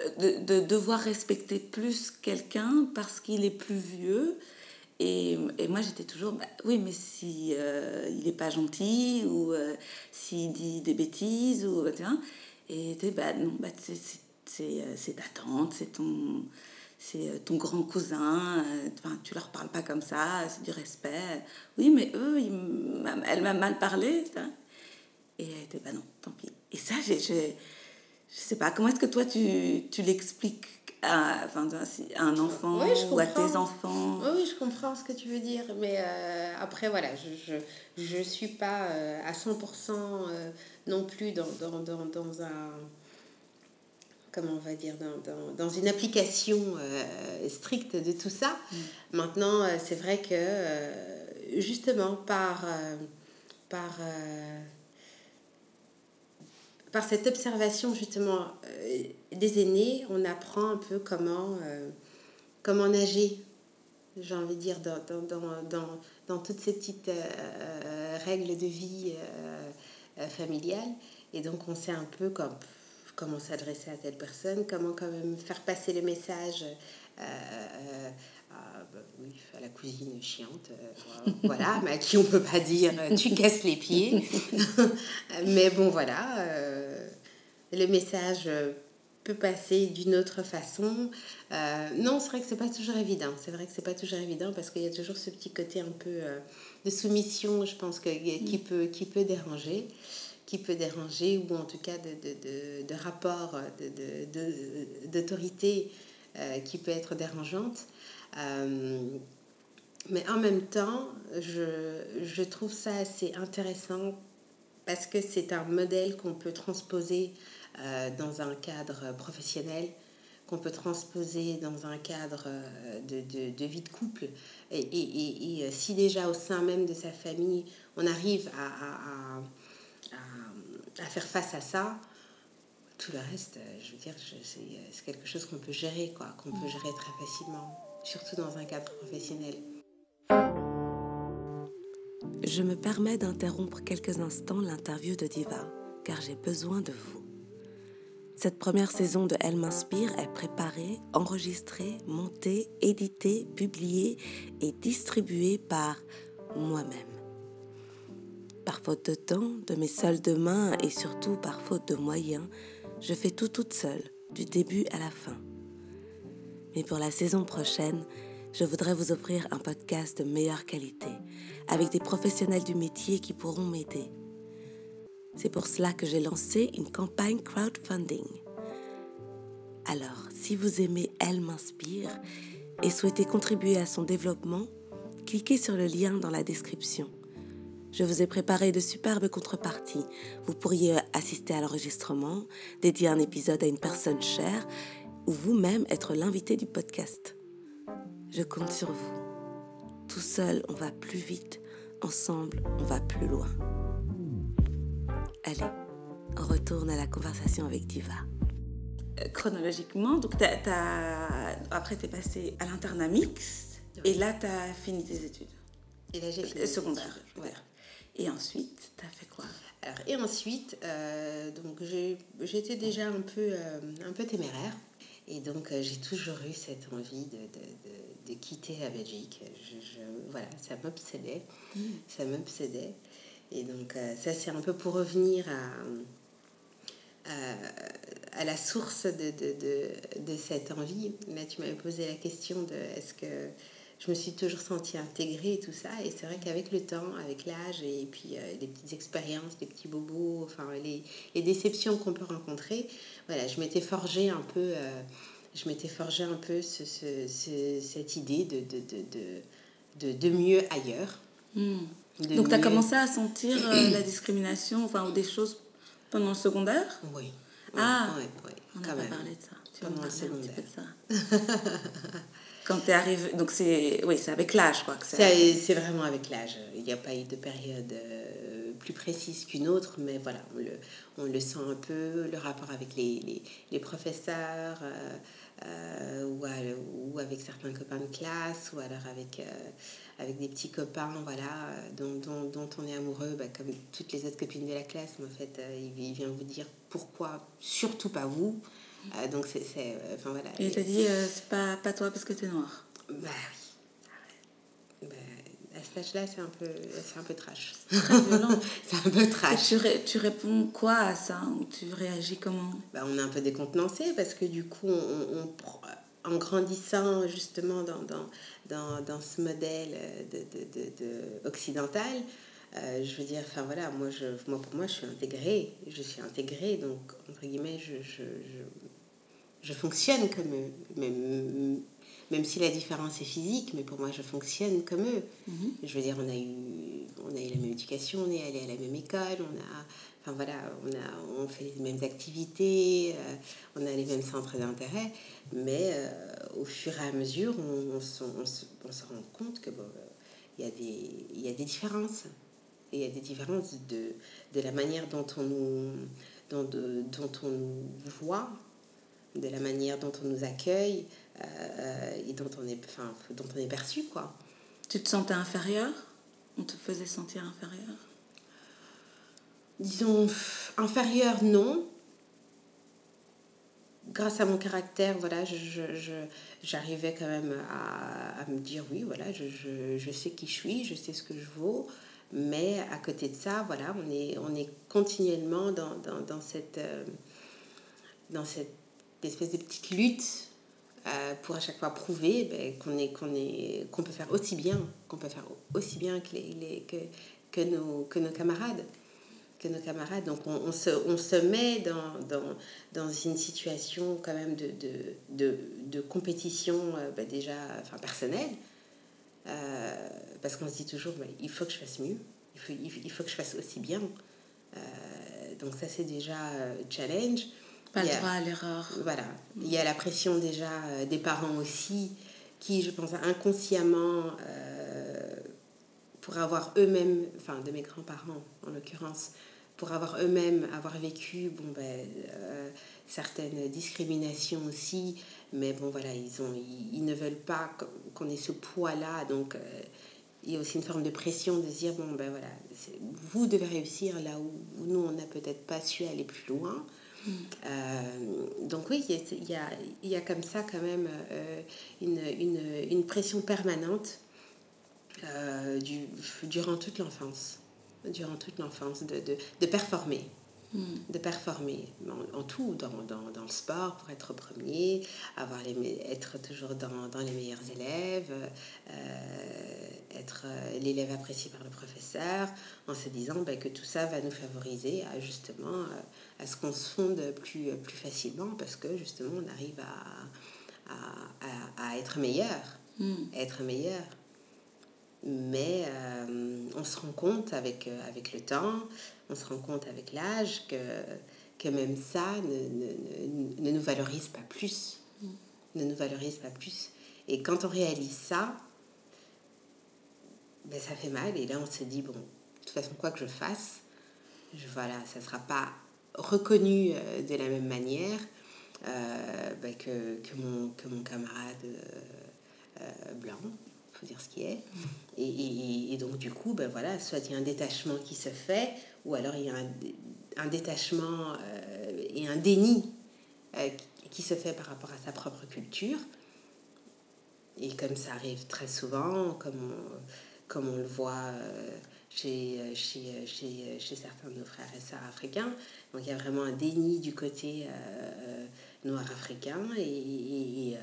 Euh, De, de devoir respecter plus quelqu'un parce qu'il est plus vieux. Et, et moi, j'étais toujours, bah, oui, mais si euh, il n'est pas gentil, ou euh, s'il dit des bêtises, ou tu vois. Et bah non, bah, euh, c'est ta tante, c'est ton, c'est euh, ton grand cousin, euh, enfin, tu leur parles pas comme ça, c'est du respect. Oui, mais eux, ils elle m'a mal parlé. Et elle était, bah non, tant pis. Et ça, j'ai- je sais pas, comment est-ce que toi, tu, tu l'expliques à, enfin, à un enfant
je
ou à tes enfants?
Oui, oui, je comprends ce que tu veux dire, mais euh, après, voilà, je ne je, je suis pas euh, à 100% euh, non plus dans, dans, dans, dans un... Comment on va dire Dans, dans, dans une application euh, stricte de tout ça. Maintenant, euh, c'est vrai que, euh, justement, par... euh, par par cette observation justement des aînés, on apprend un peu comment, comment nager, j'ai envie de dire, dans, dans, dans, dans, dans toutes ces petites règles de vie familiales. Et donc on sait un peu comme, comment s'adresser à telle personne, comment quand même faire passer le message euh, euh, à, bah oui, à la cousine chiante, euh, voilà, mais à qui on peut pas dire tu casses les pieds. mais bon, voilà, le message peut passer d'une autre façon. Non, c'est vrai que c'est pas toujours évident. C'est vrai que c'est pas toujours évident parce qu'il y a toujours ce petit côté un peu de soumission, je pense, que, qui, peut, qui peut déranger qui peut déranger ou en tout cas de, de, de, de rapport d'autorité euh, qui peut être dérangeante. Euh, mais en même temps, je, je trouve ça assez intéressant parce que c'est un modèle qu'on peut transposer euh, dans un cadre professionnel, qu'on peut transposer dans un cadre de, de, de vie de couple. Et, et, et, si déjà au sein même de sa famille, on arrive à, à, faire face à ça, tout le reste, euh, je veux dire, c'est c'est quelque chose qu'on peut gérer, quoi, qu'on peut gérer très facilement, surtout dans un cadre professionnel.
Je me permets d'interrompre quelques instants l'interview de Diva, car j'ai besoin de vous. Cette première saison de Elle m'inspire est préparée, enregistrée, montée, éditée, publiée et distribuée par moi-même. Par faute de temps, de mes seules mains et surtout par faute de moyens, je fais tout toute seule, du début à la fin. Mais pour la saison prochaine, je voudrais vous offrir un podcast de meilleure qualité, avec des professionnels du métier qui pourront m'aider. C'est pour cela que j'ai lancé une campagne crowdfunding. Alors, si vous aimez Elle m'inspire et souhaitez contribuer à son développement, cliquez sur le lien dans la description. Je vous ai préparé de superbes contreparties. Vous pourriez assister à l'enregistrement, dédier un épisode à une personne chère ou vous-même être l'invité du podcast. Je compte sur vous. Tout seul, on va plus vite. Ensemble, on va plus loin. Allez, on retourne à la conversation avec Diva.
Euh, chronologiquement, donc t'as- t'as- après tu es passé à l'internat mixte et là tu as fini tes études
Et là, j'ai fini.
Euh, je veux dire. Et ensuite, tu as fait quoi?
Alors, et ensuite, euh, donc j'étais déjà un peu, euh, un peu téméraire. Et donc, euh, j'ai toujours eu cette envie de, de, de, de quitter la Belgique. Je, je- voilà, ça m'obsédait. Ça m'obsédait. Et donc, euh, ça, c'est un peu pour revenir à, à, à la source de, de, de, de cette envie. Là, tu m'avais posé la question de est-ce que je me suis toujours sentie intégrée et tout ça. Et c'est vrai qu'avec le temps, avec l'âge et puis euh, les petites expériences, les petits bobos, enfin les, les déceptions qu'on peut rencontrer, voilà, je m'étais forgé un peu, euh, je m'étais forgé un peu ce, ce- ce- cette idée de, de, de, de, de, mieux ailleurs. De
Donc tu as commencé à sentir euh, la discrimination enfin, ou des choses pendant le secondaire?
Oui.
Ah.
oui, oui,
On
quand
pas
même.
parlé de ça. Tu
Pendant le
un petit
secondaire.
peu de ça. Quand tu es arrivé, donc c'est oui, avec l'âge quoi.
C'est vraiment avec l'âge. Il n'y a pas eu de période euh, plus précise qu'une autre, mais voilà, on le, on le sent un peu, le rapport avec les, les, les professeurs, euh, euh, ou, à- ou avec certains copains de classe, ou alors avec, avec des petits copains, voilà, dont, dont, dont on est amoureux, bah, comme toutes les autres copines de la classe, mais en fait, il vient vous dire pourquoi, surtout pas vous. Euh, donc c'est, c'est, euh, enfin voilà.
Et il t'a dit, euh, c'est pas, pas toi parce que t'es noir.
Bah oui. Bah, à cet âge-là, c'est un peu, c'est un peu trash.
Très violent.
c'est un peu
Et
trash.
tu, ré- tu réponds quoi à ça Ou tu réagis comment?
Bah, on est un peu décontenancé parce que du coup, on, on- en grandissant justement dans, dans, dans, dans ce modèle de, de, de, de occidental, euh, je veux dire, enfin voilà, moi, je, moi pour moi, je suis intégrée. Je suis intégrée, donc entre guillemets, je, je, je, je fonctionne comme eux. Même, même si la différence est physique, mais pour moi, je fonctionne comme eux. Je veux dire, on a eu, on a eu la même éducation, on est allé à la même école, on a, enfin voilà, on a, on fait les mêmes activités, euh, on a les mêmes centres d'intérêt, mais euh, au fur et à mesure, on, on se, on se- on se rend compte que bon, il y a des, y a des différences. Il y a des différences de, de la manière dont on nous, dont, de- dont on nous voit, de la manière dont on nous accueille euh, et dont on est, enfin, dont on est perçu, quoi.
Tu te sentais inférieur? On te faisait sentir inférieur?
Disons, pff, inférieur, non. Grâce à mon caractère, voilà, je, je- je- j'arrivais quand même à, à me dire, oui, voilà, je, je, je sais qui je suis, je sais ce que je vaux. Mais à côté de ça, voilà, on est, on est continuellement dans, dans, dans cette, euh, dans cette espèce de petite lutte euh, pour à chaque fois prouver ben, qu'on est, qu'on est, qu'on peut faire aussi bien, qu'on peut faire aussi bien que, les, que, que, nos, que nos camarades que nos camarades. Donc on, se, on se met dans, dans, dans une situation quand même de, de, de, de compétition euh, bah, déjà enfin, personnelle. Euh, parce qu'on se dit toujours, bah, il faut que je fasse mieux, il faut, il faut- que je fasse aussi bien. Euh, donc ça c'est déjà challenge.
Pas le droit à l'erreur.
voilà. Il y a la pression déjà euh, des parents aussi, qui, je pense, inconsciemment, euh, pour avoir eux-mêmes, enfin de mes grands-parents en l'occurrence, pour avoir eux-mêmes avoir vécu bon, ben, euh, certaines discriminations aussi, mais bon voilà, ils, ont, ils, ils ne veulent pas qu'on- ait ce poids-là, donc euh, il y a aussi une forme de pression de se dire, bon ben voilà, vous devez réussir là où où nous, on n'a peut-être pas su aller plus loin. Euh, donc oui, il y y a comme ça quand même euh, une, une, une pression permanente euh, du, durant toute l'enfance. Durant toute l'enfance, de, de, de performer. De performer en, en tout, dans, dans, dans le sport, pour être premier, avoir les, être toujours dans, dans les meilleurs élèves, euh, être euh, l'élève apprécié par le professeur, en se disant ben, que tout ça va nous favoriser à justement euh, à ce qu'on se fonde plus, plus facilement parce que justement on arrive à, à, à, à être meilleur, à être meilleur. Mais euh, on se rend compte avec, avec le temps, on se rend compte avec l'âge que, même ça ne, nous valorise pas plus. Et quand on réalise ça, ben, ça fait mal. Et là, on se dit, bon, de toute façon, quoi que je fasse, je, voilà, ça ne sera pas reconnu euh, de la même manière euh, ben, que, mon, camarade euh, blanc, dire ce qui est. Et, et- et donc, du coup, ben, voilà, soit il y a un détachement qui se fait, ou alors il y a un, un détachement euh, et un déni euh, qui, se fait par rapport à sa propre culture. Et comme ça arrive très souvent, comme on, comme on le voit euh, chez, chez, chez, chez certains de nos frères et sœurs africains, donc il y a vraiment un déni du côté noir africain. Et,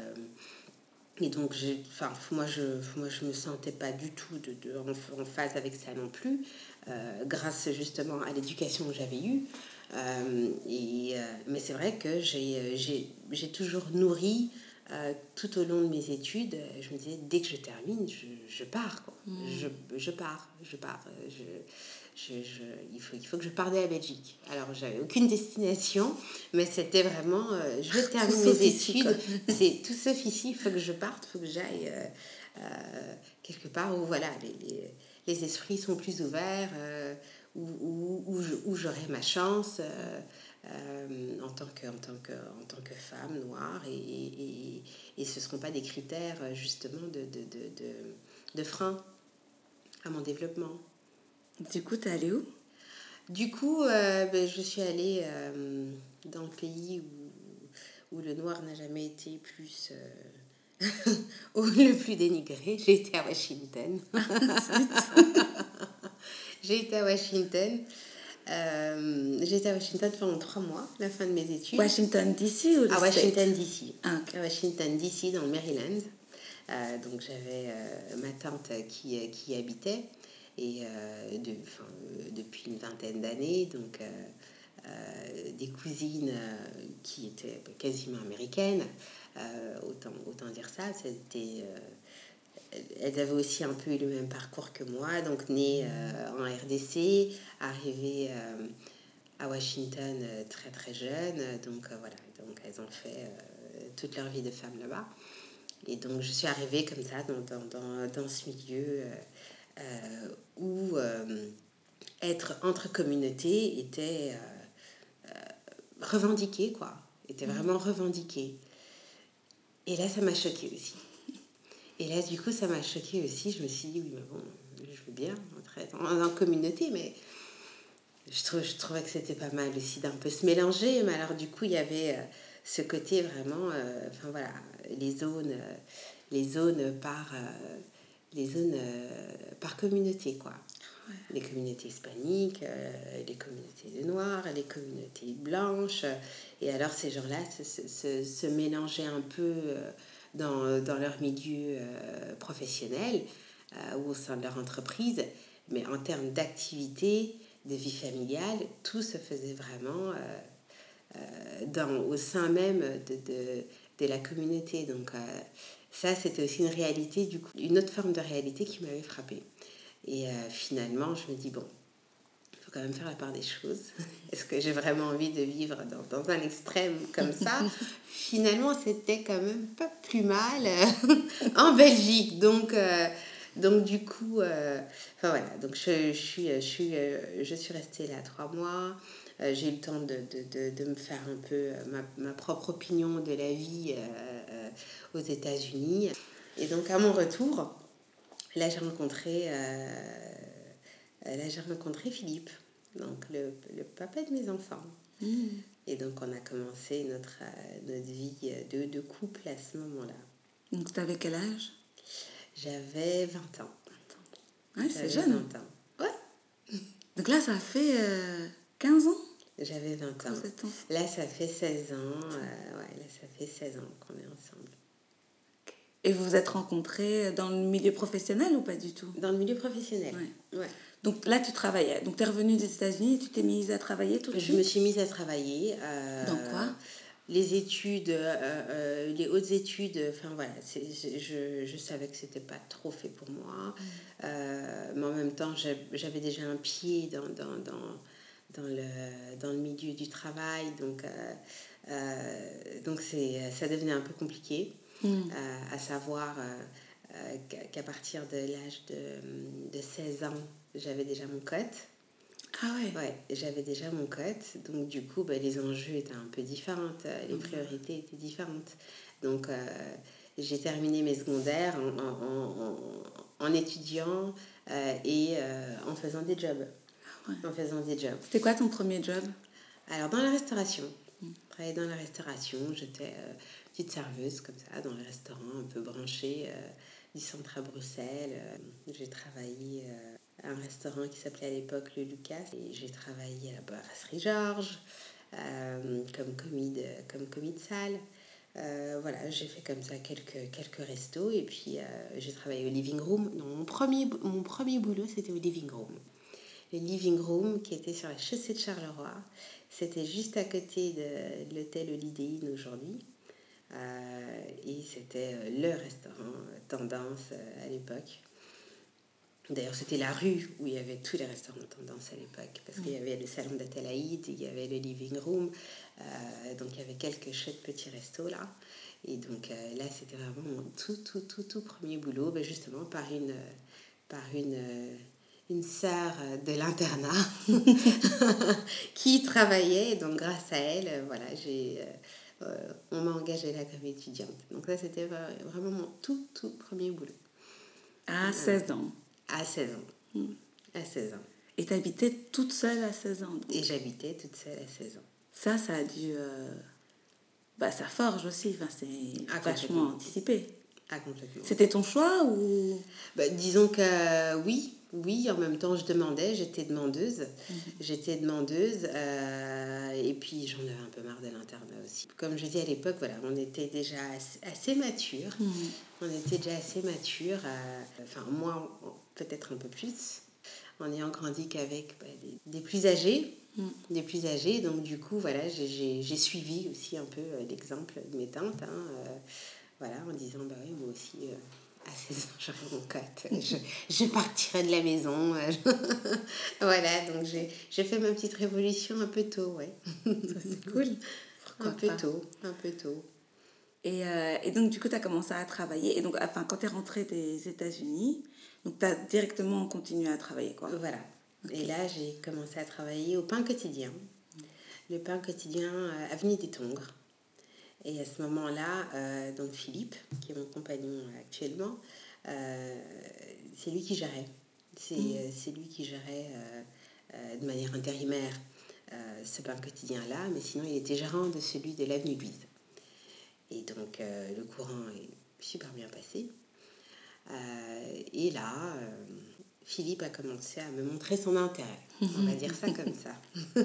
et, donc, enfin, moi, je moi, je me sentais pas du tout de, de- en, en phase avec ça non plus, euh, grâce justement à l'éducation que j'avais eue. Euh, et, euh, mais c'est vrai que j'ai toujours nourri tout au long de mes études. Je me disais, dès que je termine, je, je pars. Quoi. Je, je pars, je pars. Je, je, je- il, faut, il faut que je parte de la Belgique. Alors, j'avais aucune destination, mais c'était vraiment, euh, je termine mes études. C'est tout sauf ici, il faut que je parte, il faut que j'aille euh, euh, quelque part où voilà, les, les, les esprits sont plus ouverts, où, où, où j'aurai ma chance euh, en, tant que, en, tant que, en tant que femme noire. Et, et, et ce ne seront pas des critères justement de, de, de, de, de frein à mon développement.
Du coup, t'es allée où?
Du coup, euh, ben, je suis allée euh, dans le pays où, où le noir n'a jamais été plus... euh, où le plus dénigré. J'ai été à Washington. J'ai été à Washington. Euh, j'ai été à Washington pendant trois mois, la fin de mes études.
Washington DC ou le
À Washington DC.
Ah.
À Washington DC, dans le Maryland. Euh, donc j'avais euh, ma tante qui, qui y habitait et euh, euh, depuis une vingtaine d'années, donc euh, des cousines qui étaient quasiment américaines, autant, autant dire ça, c'était elles avaient aussi un peu eu le même parcours que moi, donc nées euh, en RDC, arrivées à Washington très très jeunes, donc voilà, donc elles ont fait toute leur vie de femme là-bas. Et donc je suis arrivée comme ça dans, dans, dans, dans ce milieu où euh, être entre communautés était euh, euh, revendiqué, quoi, était vraiment revendiqué. Et là, ça m'a choqué aussi. Et là, du coup, ça m'a choqué aussi. Je me suis dit, oui, mais bon, je veux bien entrer en, communauté, mais je, trouve, je trouvais que c'était pas mal aussi d'un peu se mélanger. Mais alors, du coup, il y avait ce côté vraiment, euh, enfin voilà, les zones, les zones par, euh, les zones euh, par communauté, quoi. Les communautés hispaniques, euh, les communautés de noirs, les communautés blanches. Et alors, ces gens-là se, se, se, se mélangeaient un peu euh, dans, dans leur milieu professionnel ou au sein de leur entreprise. Mais en termes d'activité, de vie familiale, tout se faisait vraiment euh, euh, dans, au sein même de, de, de la communauté. Donc euh, ça, c'était aussi une réalité, du coup, une autre forme de réalité qui m'avait frappée. Et euh, finalement, je me dis, bon, il faut quand même faire la part des choses. Est-ce que j'ai vraiment envie de vivre dans, dans un extrême comme ça? Finalement, c'était quand même pas plus mal euh, en Belgique. Donc, euh, donc du coup, euh, enfin voilà, donc je, je, suis, je, suis, je suis restée là trois mois. Euh, j'ai eu le temps de, de, de, de me faire un peu euh, ma, ma propre opinion de la vie euh, aux États-Unis. Et donc à mon retour, là j'ai rencontré, là j'ai rencontré Philippe, donc le, le papa de mes enfants. Et donc on a commencé notre, notre vie de, de couple à ce moment-là.
Donc, t'avais quel âge?
J'avais 20 ans.
Ouais, c'est jeune.
20 ans. Ouais,
Donc là, ça fait euh, 15 ans?
J'avais 20
que
ans. Là, ça fait 16 ans. euh, ouais, là, ça fait 16 ans qu'on est ensemble.
Et vous vous êtes rencontrés dans le milieu professionnel ou pas du tout?
Dans le milieu professionnel. Ouais.
Donc là, tu travaillais. Donc, tu es revenue des États-Unis et tu t'es mise à travailler tout de
Je
suite?
me suis mise à travailler. euh,
Dans quoi?
Les études, euh, les hautes études, enfin voilà, je, je savais que c'était pas trop fait pour moi. Euh, mais en même temps, j'avais déjà un pied dans, dans, dans, dans, le, dans le milieu du travail. Donc, euh, euh, donc c'est, ça devenait un peu compliqué.
Hmm.
Euh, à savoir qu'à partir de l'âge de, de 16 ans, j'avais déjà mon cote.
Ah ouais.
Ouais, j'avais déjà mon cote, donc du coup, bah, les enjeux étaient un peu différents, les priorités étaient différentes. Donc, euh, j'ai terminé mes secondaires en, en, en- en étudiant euh, et euh, en faisant des jobs. En faisant des jobs.
C'était quoi ton premier job?
Alors, dans la restauration, travaillais dans la restauration, j'étais euh, petite serveuse comme ça, dans le restaurant un peu branché euh, du centre à Bruxelles. Euh, j'ai travaillé à un restaurant qui s'appelait à l'époque le Lucas et j'ai travaillé à la brasserie Georges comme, commis de, comme commis de salle. Euh, voilà, j'ai fait comme ça quelques, quelques restos et puis euh, j'ai travaillé au living room. Non, mon premier, mon premier boulot, c'était au living room le living room qui était sur la chaussée de Charleroi. C'était juste à côté de l'hôtel Holiday Inn aujourd'hui. Euh, et c'était euh, le restaurant euh, tendance à l'époque. D'ailleurs, c'était la rue où il y avait tous les restaurants tendance à l'époque. Parce qu'il y avait le salon d'Athélaïde, il y avait le living room. donc, il y avait quelques chouettes petits restos là. Et donc, là, c'était vraiment mon tout, tout, tout, tout premier boulot. Ben, justement, par une, par une, une sœur euh, de l'internat qui travaillait. Donc, grâce à elle, euh, voilà, j'ai, euh, on m'a engagée là comme étudiante. Donc, ça, c'était vra- vraiment mon tout, tout premier boulot.
À 16 ans.
À 16 ans. À 16 ans.
Et t'habitais toute seule à 16 ans. donc?
Et j'habitais toute seule à 16 ans.
Ça, ça a dû... euh, Bah, ça forge aussi. Enfin, c'est
Ah,
vachement anticipé.
Ah.
C'était ton choix ou...
Bah, disons que euh, oui, oui, en même temps je demandais, j'étais demandeuse. J'étais demandeuse euh, et puis j'en avais un peu marre de l'internat aussi. Comme je dis à l'époque, voilà, on était déjà assez, assez mature. On était déjà assez mature, euh, enfin moi peut-être un peu plus, en ayant grandi qu'avec bah, des, des plus âgés. Des plus âgés, donc du coup, voilà, j'ai- suivi aussi un peu euh, l'exemple de mes tantes. hein, euh, voilà, en disant, bah oui, moi aussi, à 16 ans, j'aurai mon cote. Je, je partirai de la maison. voilà, donc j'ai fait ma petite révolution un peu tôt, ouais.
C'est cool. Pourquoi
un peu
pas.
tôt, un peu tôt.
Et, euh, et donc, du coup, tu as commencé à travailler. Et donc, enfin, quand tu es rentrée des États-Unis, donc tu as directement continué à travailler, quoi.
Voilà. Et là, j'ai commencé à travailler au pain quotidien. Le pain quotidien euh, Avenue des Tongres. Et à ce moment-là, euh, donc Philippe, qui est mon compagnon actuellement, euh, c'est lui qui gérait. C'est euh, c'est lui qui gérait euh, euh, de manière intérimaire euh, ce pain quotidien-là, mais sinon il était gérant de celui de l'avenue Louise. Et donc euh, le courant est super bien passé. Euh, et là, euh, Philippe a commencé à me montrer son intérêt. On va dire ça comme ça.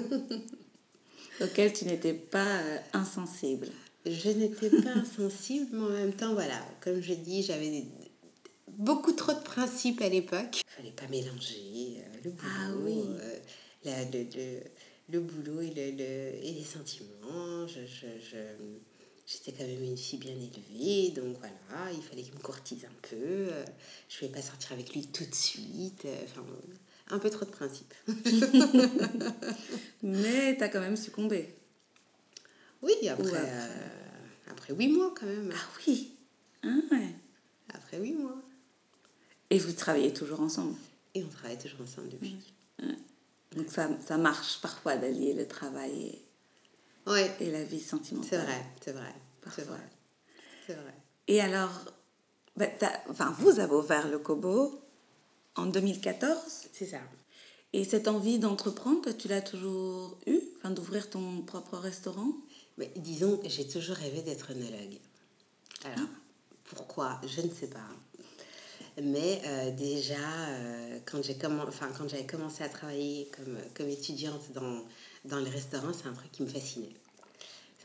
Auquel tu n'étais pas euh, insensible.
Je n'étais pas insensible, mais en même temps, voilà, comme je dis, j'avais des- beaucoup trop de principes à l'époque. Il fallait pas mélanger euh, le boulot,
Ah oui.
euh, la- le, le- le boulot et, le, le- et les sentiments. Je, je- je- J'étais quand même une fille bien élevée, donc voilà, il fallait qu'il me courtise un peu. euh, Je ne pouvais pas sortir avec lui tout de suite. Enfin, un peu trop de principes.
Mais tu as quand même succombé.
Oui, après, euh, après huit mois quand même.
Ah oui Ah ouais.
Après huit mois.
Et vous travaillez toujours ensemble?
Et on travaille toujours ensemble depuis.
Donc ça, ça marche parfois d'allier le travail
Ouais,
et, et la vie sentimentale.
c'est vrai, c'est vrai, c'est vrai. Vrai.
Et alors, bah, enfin, vous avez ouvert le Kobo en 2014.
C'est ça.
Et cette envie d'entreprendre, tu l'as toujours eu Enfin, d'ouvrir ton propre restaurant?
Mais disons, j'ai toujours rêvé d'être œnologue. Alors, pourquoi? Je ne sais pas. Mais euh, déjà, euh, quand enfin, j'avais commencé à travailler comme, comme étudiante dans, dans les restaurants, c'est un truc qui me fascinait.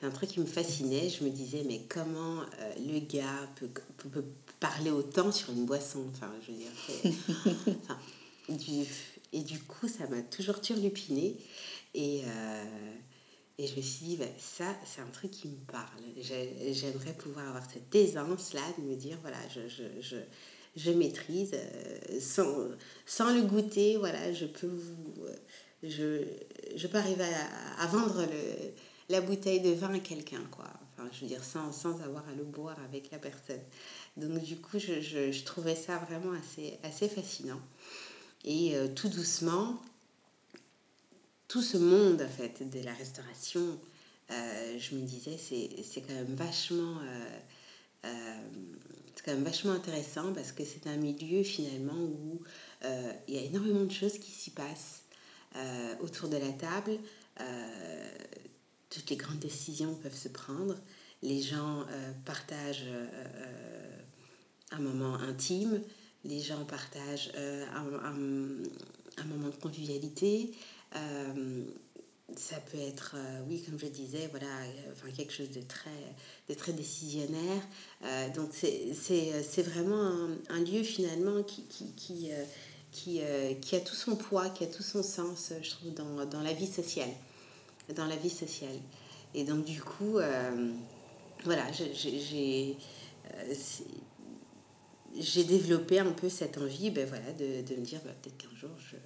C'est un truc qui me fascinait. Je me disais, mais comment euh, le gars peut, peut, peut parler autant sur une boisson? Enfin, je veux dire, c'est- enfin, du, et du coup, ça m'a toujours turlupiné. Et, euh, et je me suis dit, bah, ça, c'est un truc qui me parle. J'ai- J'aimerais pouvoir avoir cette aisance-là de me dire, voilà, je, je, je, je maîtrise. euh, sans, sans le goûter, voilà, je peux euh, Je, je peux arriver à, à vendre le, la bouteille de vin à quelqu'un, quoi. Enfin, je veux dire, sans, sans avoir à le boire avec la personne. Donc, du coup, je, je, je trouvais ça vraiment assez, assez fascinant. Et euh, tout doucement, tout ce monde en fait de la restauration, euh, je me disais c'est quand même vachement euh, euh, c'est quand même vachement intéressant parce que c'est un milieu finalement où il y a énormément de choses qui s'y passent autour de la table. Toutes les grandes décisions peuvent se prendre. Les gens partagent un moment intime. Les gens partagent un moment de convivialité. Euh, ça peut être, euh, oui, comme je disais, voilà, euh, enfin, quelque chose de très, de très décisionnaire. Donc, c'est vraiment un, lieu, finalement, qui, qui, qui, qui, qui a tout son poids, qui a tout son sens, je trouve, dans, dans la vie sociale. Dans la vie sociale. Et donc, du coup, voilà, j'ai... j'ai développé un peu cette envie ben voilà, de, de me dire ben, peut-être qu'un jour je,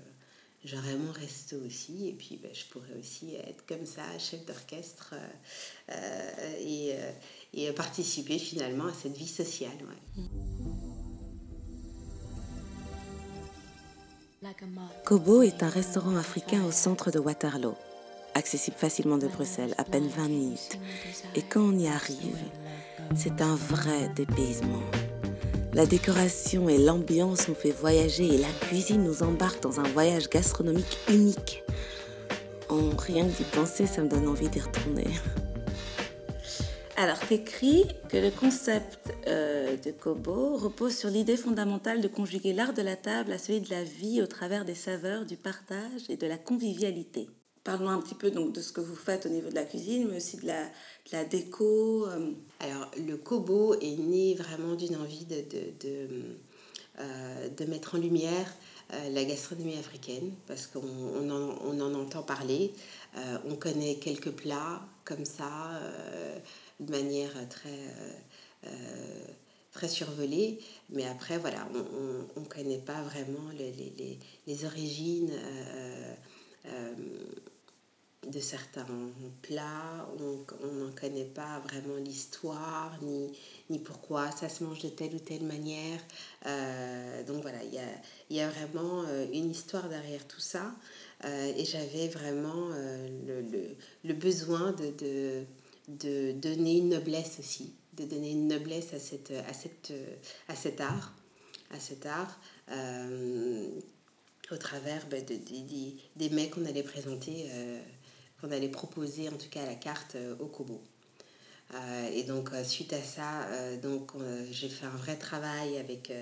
j'aurai mon resto aussi et puis ben, je pourrais aussi être comme ça, chef d'orchestre euh, euh, et, euh, et participer finalement à cette vie sociale. ouais.
Kobo est un restaurant africain au centre de Waterloo, accessible facilement de Bruxelles, à peine 20 minutes. Et quand on y arrive, c'est un vrai dépaysement. La décoration et l'ambiance nous fait voyager et la cuisine nous embarque dans un voyage gastronomique unique. En rien que d'y penser, ça me donne envie d'y retourner. Alors, t'écris que le concept euh, de Kobo repose sur l'idée fondamentale de conjuguer l'art de la table à celui de la vie au travers des saveurs, du partage et de la convivialité. Parle-nous un petit peu donc de ce que vous faites au niveau de la cuisine, mais aussi de la, déco. euh.
Alors, le Kobo est né vraiment d'une envie de, euh, mettre en lumière euh, la gastronomie africaine, parce qu'on on en, entend parler. On connaît quelques plats comme ça, de manière très, très survolée, mais après, voilà, on ne connaît pas vraiment les, origines. De certains plats, on n'en connaît pas vraiment l'histoire, ni, ni pourquoi ça se mange de telle ou telle manière. Euh, donc voilà, il y a, y a vraiment euh, une histoire derrière tout ça. Euh, et j'avais vraiment le, le, le besoin de, de, de donner une noblesse aussi, de donner une noblesse à, cette, à, cette, à cet art. À cet art au travers bah, de, de- des- mets qu'on allait présenter, qu'on allait proposer en tout cas la carte euh, au Kobo. Euh, et donc euh, suite à ça, donc j'ai fait un vrai travail avec,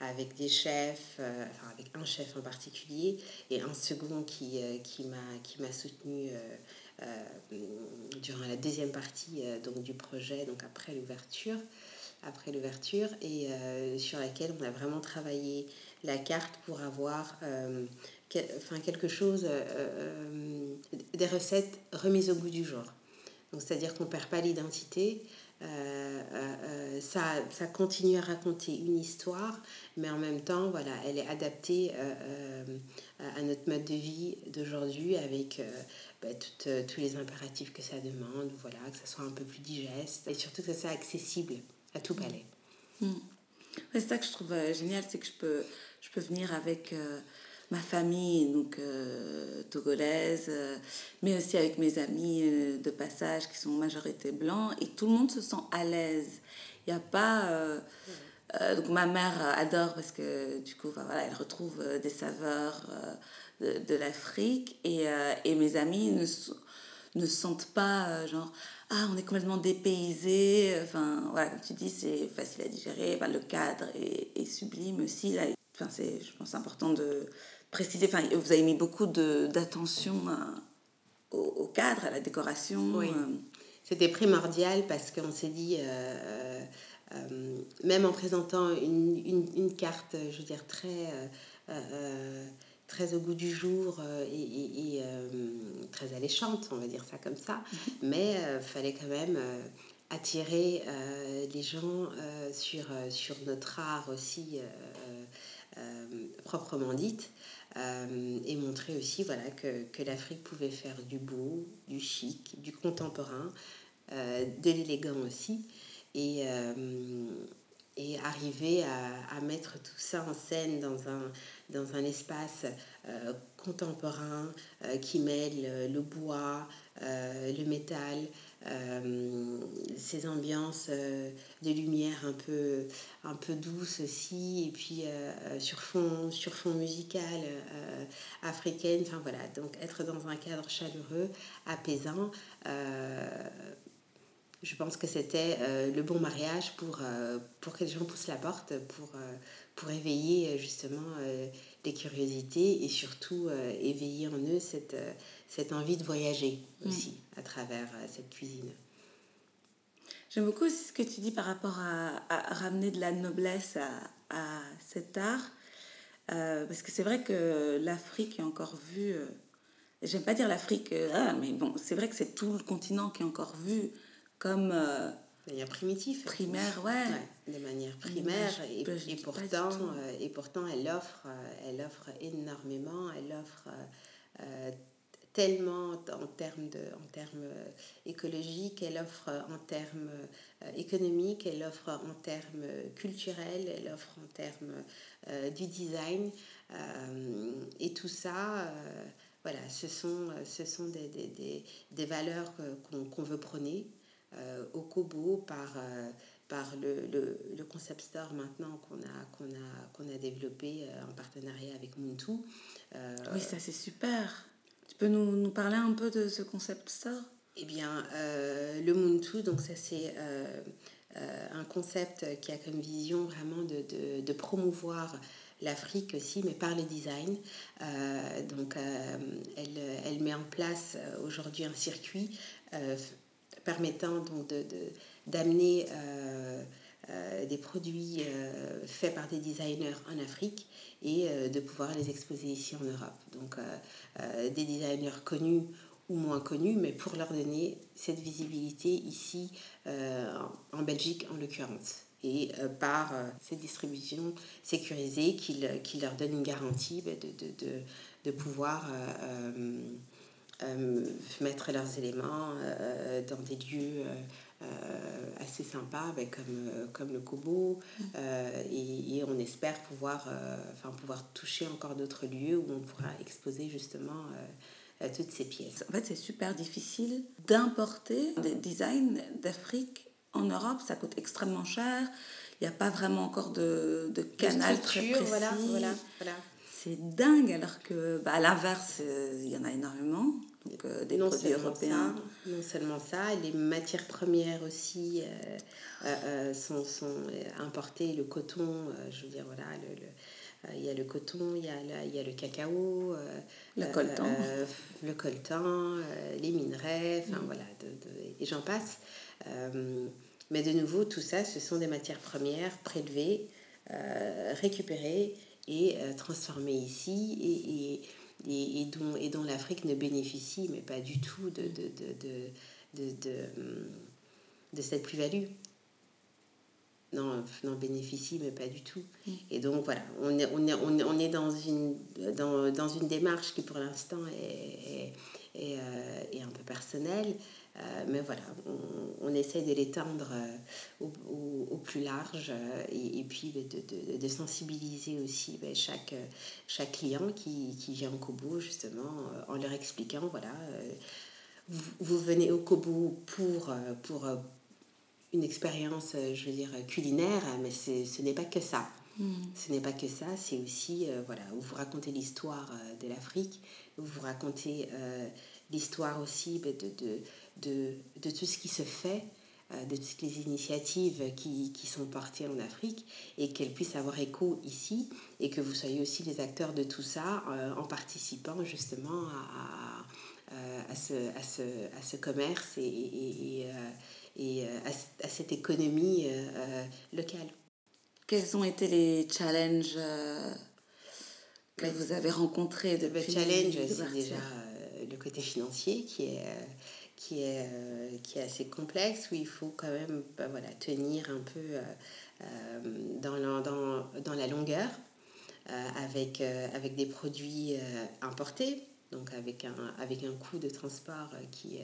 avec des chefs, enfin avec un chef en particulier et un second qui, qui m'a qui m'a soutenu durant la deuxième partie donc du projet, donc après l'ouverture, après l'ouverture et sur laquelle on a vraiment travaillé la carte pour avoir enfin, quelque chose, euh, euh, des recettes remises au goût du jour. C'est-à-dire qu'on ne perd pas l'identité. Euh, ça, ça continue à raconter une histoire, mais en même temps, voilà, elle est adaptée à notre mode de vie d'aujourd'hui avec bah, euh, tous les impératifs que ça demande, voilà, que ça soit un peu plus digeste et surtout que ça soit accessible à tout palais.
Ouais, c'est ça que je trouve génial, c'est que je peux, je peux venir avec ma famille, donc euh, togolaise, euh, mais aussi avec mes amis euh, de passage qui sont en majorité blancs, et tout le monde se sent à l'aise. Il n'y a pas... donc ma mère adore parce que du coup, voilà, elle retrouve des saveurs de, l'Afrique, et, et mes amis ne, ne sentent pas genre ah on est complètement dépaysé enfin voilà comme tu dis c'est facile à digérer Enfin, le cadre est, est sublime aussi là enfin c'est je pense important de préciser enfin vous avez mis beaucoup d'attention au, au cadre à la décoration
Oui.
euh,
C'était primordial parce qu'on s'est dit, euh, euh, même en présentant une, une, une carte, je veux dire, très, euh, très au goût du jour et, et- et, très alléchante, on va dire ça comme ça, mais il fallait quand même attirer les gens sur, sur notre art aussi proprement dite. Euh, et montrer aussi voilà, que, que l'Afrique pouvait faire du beau, du chic, du contemporain, euh, de l'élégant aussi, et, euh, et arriver à, à mettre tout ça en scène dans un, dans un espace contemporain qui mêle le bois, le métal, ces ambiances euh, de lumière un peu, un peu douces aussi, et puis euh, sur, fond, sur fond musical euh, africaine. Enfin voilà, donc être dans un cadre chaleureux, apaisant. euh, je pense que c'était euh, le bon mariage pour, euh, pour que les gens poussent la porte, pour, euh, pour éveiller euh, justement euh, les curiosités et surtout euh, éveiller en eux cette, euh, cette envie de voyager aussi à travers euh, cette cuisine.
J'aime beaucoup aussi ce que tu dis par rapport à, à ramener de la noblesse à, à cet art. Euh, parce que c'est vrai que l'Afrique est encore vue. euh, J'aime pas dire l'Afrique, euh, ah, mais bon, c'est vrai que c'est tout le continent qui est encore vu comme
De manière primitive.
primaire, ouais.
Ouais, de manière primaire
je
et,
je
et pourtant et pourtant elle offre elle offre énormément elle offre tellement en termes, de, en termes euh, écologiques, elle offre en termes euh, économiques, elle offre en termes culturels, elle offre en termes euh, du design. Et tout ça, voilà, ce sont, ce sont des, des, des, des valeurs qu'on qu'on veut prôner au Kobo par, par le, le, le concept store maintenant qu'on a, qu'on a, qu'on a développé en partenariat avec Muntu.
Oui, ça c'est super. Peux nous, nous parler un peu de ce concept store?
Eh bien, euh, le Muntu, donc ça c'est euh, euh, un concept qui a comme vision vraiment de, de, de promouvoir l'Afrique aussi, mais par le design. Euh, donc, elle, elle met en place aujourd'hui un circuit permettant donc de, d'amener des produits euh, faits par des designers en Afrique et euh, de pouvoir les exposer ici en Europe. Donc, euh, euh, des designers connus ou moins connus, mais pour leur donner cette visibilité ici euh, en Belgique en l'occurrence. Et euh, par euh, cette distribution sécurisée qui, le- qui leur donne une garantie bah, de, de, de, de pouvoir euh, euh, euh, mettre leurs éléments euh, dans des lieux euh, assez sympas, bah, comme, euh, comme le Kobo. Euh, et, et on espère pouvoir, euh, enfin, pouvoir toucher encore d'autres lieux où on pourra exposer justement toutes ces pièces.
En fait, c'est super difficile d'importer des designs d'Afrique en Europe. Ça coûte extrêmement cher. Il n'y a pas vraiment encore de, de canal très précis.
voilà, voilà, voilà.
C'est dingue, alors que, bah, à l'inverse, il y en a énormément. Donc, euh, des
non
produits européens.
Ça, non seulement ça, les matières premières aussi euh, euh, sont, sont importées. Le coton, je veux dire, voilà, le, le- il y a le coton, il y a, la- il y a le cacao, euh,
Le coltan.
euh, le coltan, euh, les minerais, enfin voilà, de, de- et j'en passe. Mais de nouveau, tout ça, ce sont des matières premières prélevées, récupérées et transformées ici et, et, et, et dont, et dont l'Afrique ne bénéficie, mais pas du tout, de, de, de, de, de, cette plus-value. Non, n'en bénéficie, mais pas du tout. Et donc voilà, on est, on est, on est, on est dans, une, dans, dans une démarche qui pour l'instant est, est, est, euh, est un peu personnelle. Euh, mais voilà, on, on essaie de l'étendre euh, au, au, au plus large euh, et, et puis de, de, de, sensibiliser aussi ben, chaque, chaque client qui, qui vient au Kobo justement en leur expliquant voilà, vous, vous venez au Kobo pour, pour, une expérience, je veux dire, culinaire, mais ce n'est pas que ça. Ce n'est pas que ça, c'est aussi, euh, voilà, où vous racontez l'histoire euh, de l'Afrique, où vous racontez euh, l'histoire aussi ben, de, de, de, de tout ce qui se fait, euh, de toutes les initiatives qui, qui sont portées en Afrique, et qu'elles puissent avoir écho ici, et que vous soyez aussi les acteurs de tout ça euh, en participant justement à, à, à ce, à, ce, à ce commerce et, et, et, euh, et, euh, à, cette économie euh, euh, locale.
Quels ont été les challenges euh, que vous avez rencontrés
Le
depuis
challenge, c'est déjà euh, le côté financier qui est, euh, qui, est, euh, qui est assez complexe, où il faut quand même bah, voilà, tenir un peu euh, euh, dans, la, dans, dans la longueur, avec, avec des produits importés, donc avec un, avec un coût de transport qui,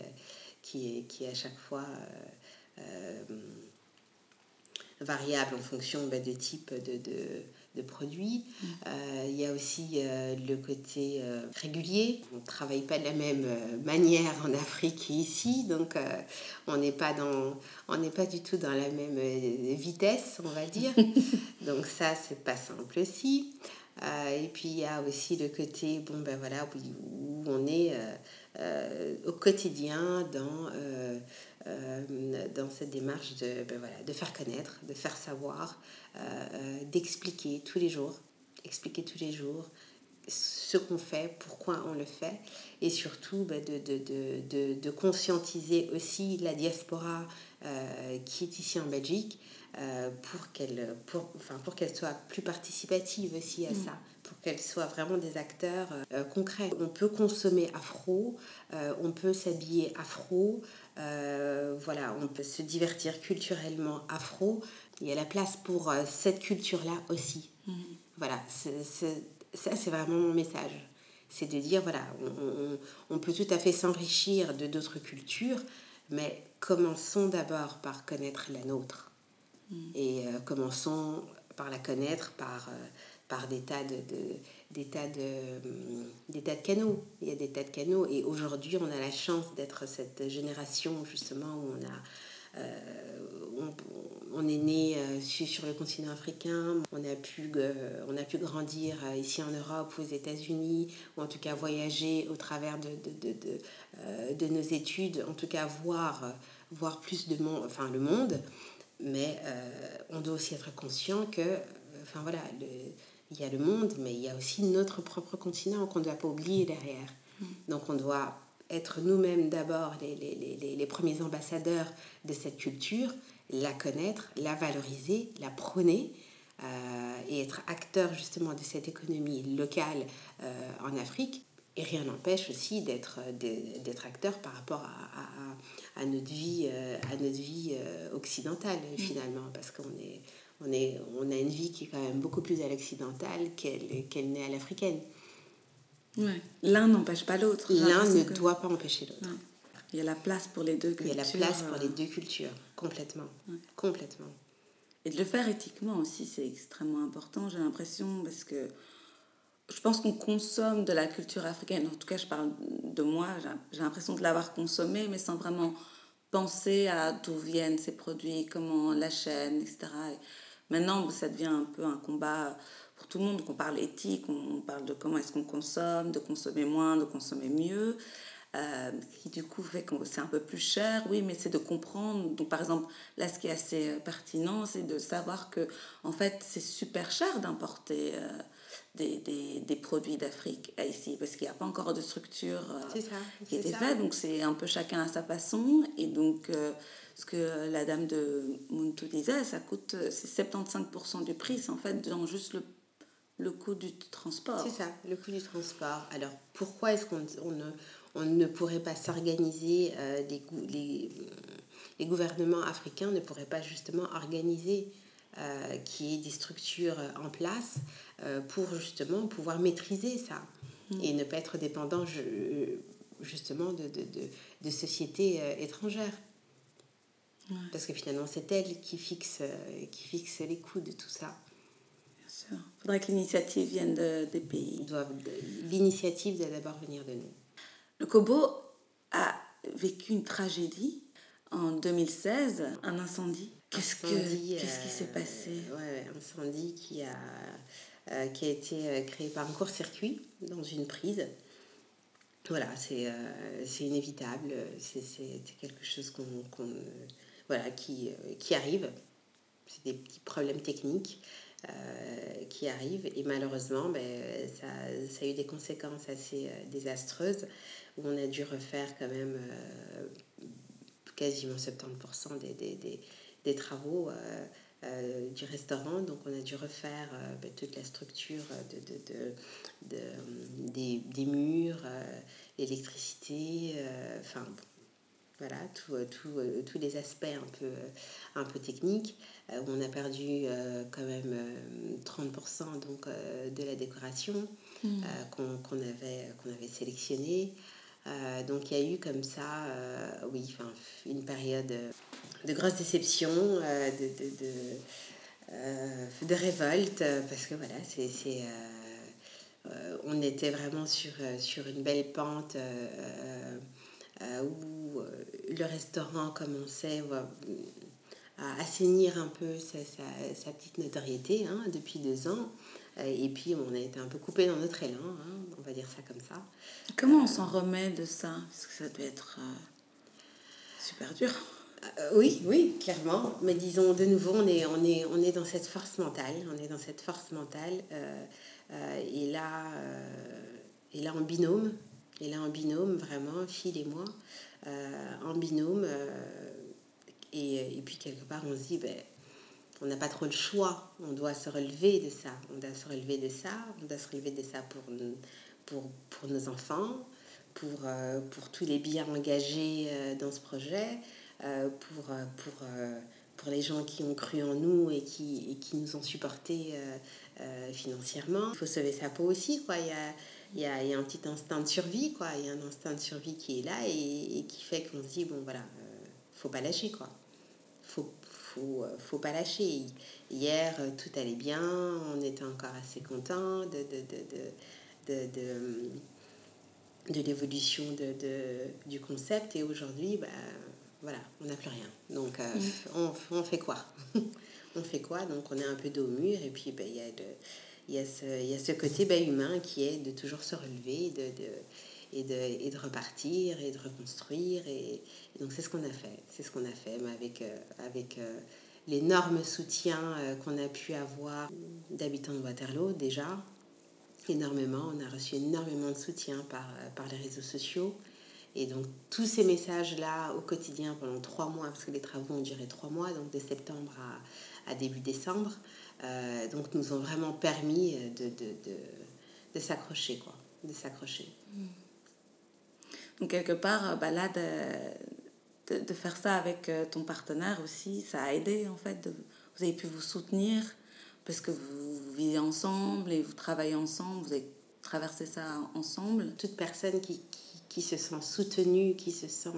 qui, est, qui à chaque fois variable en fonction bah, de type de, de, de produits. Euh, il y a aussi euh, le côté euh, régulier. On ne travaille pas de la même manière en Afrique qu'ici, donc on n'est pas, dans, on n'est pas du tout dans la même vitesse, on va dire. donc ça, c'est pas simple aussi. Euh, et puis il y a aussi le côté, bon ben voilà, où, où on est euh, euh, au quotidien dans, dans cette démarche de, ben voilà, de faire connaître, de faire savoir, d'expliquer tous les jours, expliquer tous les jours ce qu'on fait, pourquoi on le fait, et surtout ben, de, de, de, de, conscientiser aussi la diaspora euh, qui est ici en Belgique euh, pour qu'elle pour, enfin, pour qu'elle soit plus participative aussi à ça, pour qu'elle soit vraiment des acteurs euh, concrets. On peut consommer afro, euh, on peut s'habiller afro, euh, voilà, on peut se divertir culturellement afro. Il y a la place pour euh, cette culture-là aussi. Voilà, c'est- c'est- ça c'est vraiment mon message. C'est de dire, voilà, on, on- on peut tout à fait s'enrichir de d'autres cultures, mais commençons d'abord par connaître la nôtre. Et euh, commençons par la connaître par, euh, par des tas de, de- des tas de, des tas de canaux. Il y a des tas de canaux. Et aujourd'hui, on a la chance d'être cette génération, justement, où on a... euh, on, on est né euh, sur le continent africain, on a pu, euh, on a pu grandir euh, ici en Europe, aux États-Unis, ou en tout cas voyager au travers de, de, de, de, de nos études, en tout cas voir, voir plus de monde, enfin le monde. Mais euh, on doit aussi être conscient que, enfin voilà, le- il y a le monde, mais il y a aussi notre propre continent qu'on ne doit pas oublier derrière. Donc on doit être nous-mêmes d'abord les, les, les- les, les premiers ambassadeurs de cette culture, la connaître, la valoriser, la prôner euh, et être acteur justement de cette économie locale euh, en Afrique. Et rien n'empêche aussi d'être d'être acteur par rapport à, à- à notre vie, euh, à notre vie euh, occidentale finalement, parce qu'on est, on est, on a une vie qui est quand même beaucoup plus à l'occidentale qu'elle qu'elle n'est à l'africaine.
Ouais. L'un n'empêche pas l'autre.
L'un ne
que-
doit pas empêcher l'autre.
Ouais. Il y a la place pour les deux
Il
cultures.
y a la place pour
euh,
les deux cultures, complètement. Complètement.
Et de le faire éthiquement aussi, c'est extrêmement important, j'ai l'impression, parce que je pense qu'on consomme de la culture africaine. En tout cas, je parle de moi, j'ai- l'impression de l'avoir consommée, mais sans vraiment penser à d'où viennent ces produits, comment on l'achète, etc. Et maintenant, ça devient un peu un combat pour tout le monde. Donc, on parle éthique, on parle de comment est-ce qu'on consomme, de consommer moins, de consommer mieux. Euh, qui du coup fait que c'est un peu plus cher, oui, mais c'est de comprendre. Donc par exemple, là, ce qui est assez euh, pertinent, c'est de savoir que en fait, c'est super cher d'importer euh, des, des, des produits d'Afrique à ici, parce qu'il n'y a pas encore de structure euh,
ça,
qui
ça.
faite, donc c'est un peu chacun à sa façon. Et donc, ce que la dame de Muntu disait, ça coûte, euh, c'est 75% du prix, c'est en fait dans juste le, le coût du transport.
C'est ça, le coût du transport. Alors, pourquoi est-ce qu'on on ne, on ne pourrait pas s'organiser, euh, les, gou- les, les gouvernements africains ne pourraient pas justement organiser euh, qu'il y ait des structures en place euh, pour justement pouvoir maîtriser ça et ne pas être dépendant je- justement de, de, de, de sociétés euh, étrangères. Parce que finalement, c'est elles qui fixent, euh, qui fixent les coûts de tout ça.
Bien sûr. Il faudrait que l'initiative vienne de- des pays.
L'initiative doit d'abord venir de nous.
Le Kobo a vécu une tragédie en 2016, un incendie. Qu'est-ce que
Incendie,
qu'est-ce qui
euh,
s'est passé?
ouais, incendie qui a, euh, qui a été euh, créé par un court-circuit dans une prise. Voilà, c'est euh, inévitable, c'est quelque chose qu'on, euh, voilà, qui, euh, qui arrive. C'est des petits problèmes techniques euh, qui arrivent et malheureusement, ben, ça, ça a eu des conséquences assez euh, désastreuses où on a dû refaire quand même euh, quasiment 70% des, des, des, des travaux euh, euh, du restaurant. Donc on a dû refaire euh, ben, toute la structure de, de, de, de- des, des murs, euh, l'électricité, enfin voilà, tout, tout, tous les aspects un peu, un peu techniques. Où on a perdu quand même euh, 30% donc, de la décoration qu'on qu'on avait, qu'on avait sélectionnée. Euh, donc il y a eu comme ça, euh, oui, une période euh, de grosse déception, de, de, de, de révolte, parce que voilà, c'est... c'est, on était vraiment sur, sur une belle pente où le restaurant commençait à assainir un peu sa, sa, petite notoriété hein, depuis deux ans. Et puis on a été un peu coupé dans notre élan, hein, on va dire ça comme ça.
Comment on s'en remet de ça? Parce que ça doit être euh, super dur.
Euh, oui, oui, clairement. Mais disons, de nouveau, on est, on est, on est dans cette force mentale. On est dans cette force mentale. euh, euh, et, là, euh, et là, en binôme. Et là, en binôme, vraiment, Phil et moi, euh, en binôme. euh, et, et puis, quelque part, on se dit, ben, on n'a pas trop le choix. On doit se relever de ça. On doit se relever de ça. On doit se relever de ça pour, pour, pour nos enfants, pour, euh, pour tous les biens engagés euh, dans ce projet, euh, pour, pour, pour les gens qui ont cru en nous et qui, qui nous ont supportés financièrement. Il faut sauver sa peau aussi. Quoi. Il y a, il y a, il y a un petit instinct de survie, quoi. Il y a un instinct de survie qui est là et, qui fait qu'on se dit, bon, voilà, faut pas lâcher, quoi. Faut, faut, faut pas lâcher. Hier, tout allait bien, on était encore assez contents de, de, de, de, de, de, de l'évolution de, de, du concept et aujourd'hui, bah, voilà, on n'a plus rien. Donc, euh, on, on fait quoi? On fait quoi? Donc, on est un peu dos au mur et puis, bah, il y a il y a ce, y a ce côté ben, humain qui est de toujours se relever de, de, et, de, et de repartir et de reconstruire. Et, et donc, c'est ce qu'on a fait. C'est ce qu'on a fait, mais avec, euh, avec euh, l'énorme soutien euh, qu'on a pu avoir d'habitants de Waterloo, déjà. Énormément. On a reçu énormément de soutien par, euh, par les réseaux sociaux. Et donc, tous ces messages-là au quotidien pendant trois mois, parce que les travaux ont duré trois mois, donc de septembre à, début décembre, euh, donc nous ont vraiment permis de, de, de, de s'accrocher, quoi. De s'accrocher.
Donc, quelque part, euh, bah, là, de, de, faire ça avec euh, ton partenaire aussi, ça a aidé, en fait. vous avez pu vous soutenir parce que vous, vivez ensemble et vous travaillez ensemble, vous avez traversé ça ensemble.
Toute personne qui, qui, qui se sent soutenue, qui se sent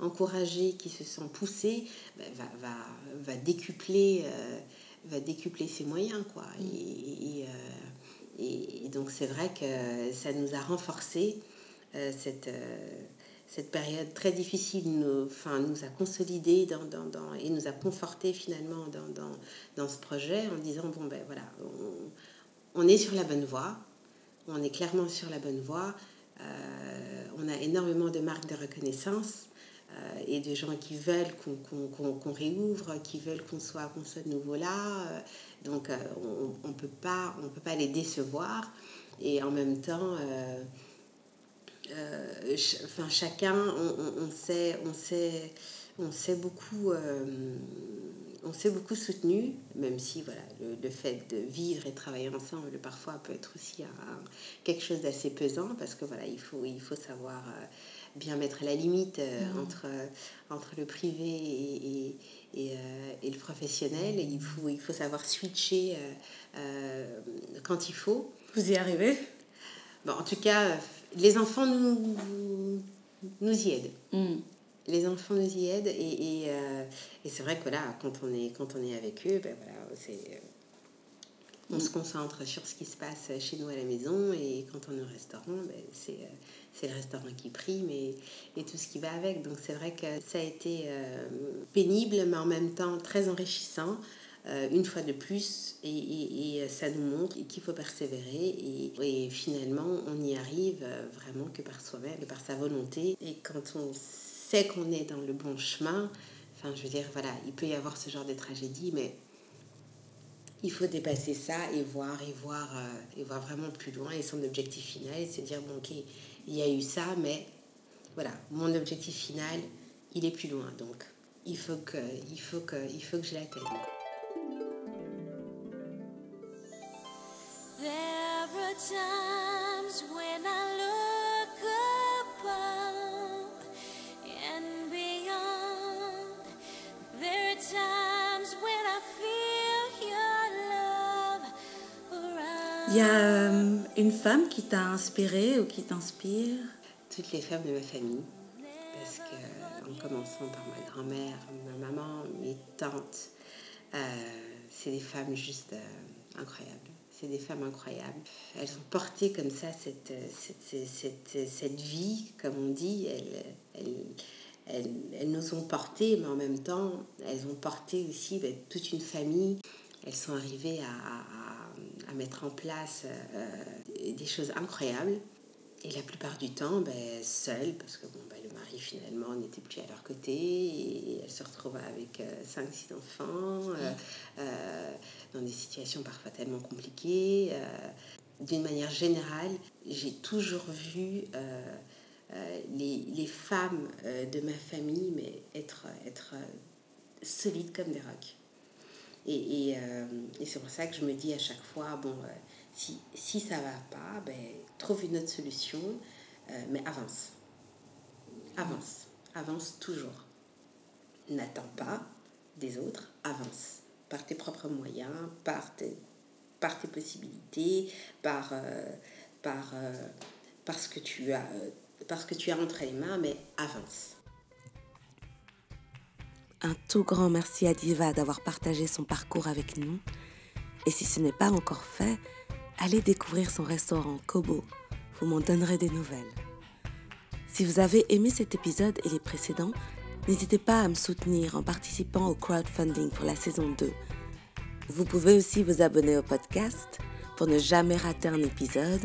encouragée, qui se sent poussée, ben, va, va, va, décupler, euh, va décupler ses moyens, quoi. Et, et, euh, et- et donc, c'est vrai que ça nous a renforcé euh, cette... cette période très difficile nous, enfin, nous a consolidé dans, dans, et nous a conforté finalement dans, dans, ce projet en disant bon ben voilà on, on est sur la bonne voie on est clairement sur la bonne voie Euh, on a énormément de marques de reconnaissance euh, et de gens qui veulent qu'on réouvre qui veulent qu'on soit soit de nouveau là Euh, donc on ne peut pas on peut pas les décevoir et en même temps ch- enfin chacun on, on, sait on sait on s'est beaucoup euh, on s'est beaucoup soutenu même si voilà le, le fait de vivre et travailler ensemble parfois peut être aussi un- quelque chose d'assez pesant parce que voilà il faut il faut savoir euh, bien mettre la limite euh, entre entre le privé et, et, et, euh, et le professionnel. Et il faut il faut savoir switcher euh, euh, quand il faut.
Vous y arrivez?
Bon, en tout cas, euh, les enfants nous, nous y aident.
Hmm.
Les enfants nous y aident et, et, euh, et c'est vrai que voilà, quand on est, quand on est avec eux, ben voilà, c'est, euh, on se concentre sur ce qui se passe chez nous à la maison et quand on est au restaurant, ben c'est, euh, c'est le restaurant qui prime et, et tout ce qui va avec. Donc c'est vrai que ça a été euh, pénible mais en même temps très enrichissant. Euh, une fois de plus, et, et, et ça nous montre qu'il faut persévérer, et, et finalement, on n'y arrive euh, vraiment que par soi-même et par sa volonté. Et quand on sait qu'on est dans le bon chemin, enfin, je veux dire, voilà, il peut y avoir ce genre de tragédie, mais il faut dépasser ça et voir, et voir, euh, et voir vraiment plus loin, et son objectif final, et se dire, bon, ok, il y a eu ça, mais voilà, mon objectif final, il est plus loin, donc il faut que, il faut que, il faut que je l'atteigne.
There are times when I look above and beyond. There are times when I feel your love around.
Il y a euh, une femme qui t'a inspiré ou qui t'inspire?
Toutes les femmes de ma famille, parce que en commençant par ma grand-mère, ma maman, mes tantes, euh, c'est des femmes juste euh, incroyables. C'est des femmes incroyables. Elles ont porté comme ça cette, euh, cette, cette, cette, cette vie, comme on dit. Elles, elles, elles, elles nous ont porté, mais en même temps, elles ont porté aussi ben, toute une famille. Elles sont arrivées à, à, à mettre en place euh, des choses incroyables. Et la plupart du temps, ben, seules, parce que bon, ben, finalement n'était plus à leur côté, et elle se retrouva avec 5-6 enfants, euh, euh, dans des situations parfois tellement compliquées. euh. D'une manière générale, j'ai toujours vu euh, euh, les, les femmes euh, de ma famille mais être, être euh, solides comme des rocs. Et, et, euh, et c'est pour ça que je me dis à chaque fois, bon, euh, si, si ça va pas, ben, trouve une autre solution, euh, mais avance. Avance. Avance toujours. N'attends pas des autres, avance. Par tes propres moyens, par tes, par tes possibilités, par, euh, par, euh, parce que tu as, parce que tu as entre les mains, mais avance.
Un tout grand merci à Diva d'avoir partagé son parcours avec nous. Et si ce n'est pas encore fait, allez découvrir son restaurant Kobo. Vous m'en donnerez des nouvelles. Si vous avez aimé cet épisode et les précédents, n'hésitez pas à me soutenir en participant au crowdfunding pour la saison 2. Vous pouvez aussi vous abonner au podcast pour ne jamais rater un épisode,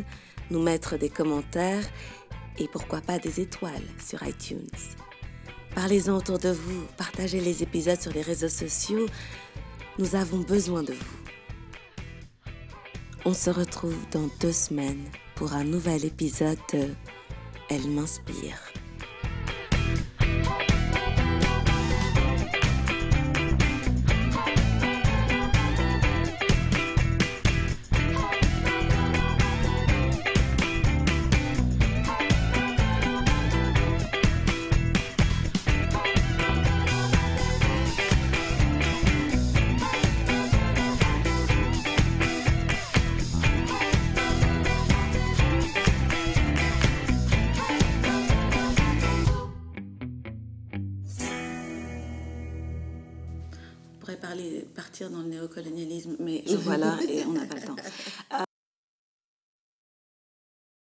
nous mettre des commentaires et pourquoi pas des étoiles sur iTunes. Parlez-en autour de vous, partagez les épisodes sur les réseaux sociaux. Nous avons besoin de vous. On se retrouve dans deux semaines pour un nouvel épisode de Elle m'inspire.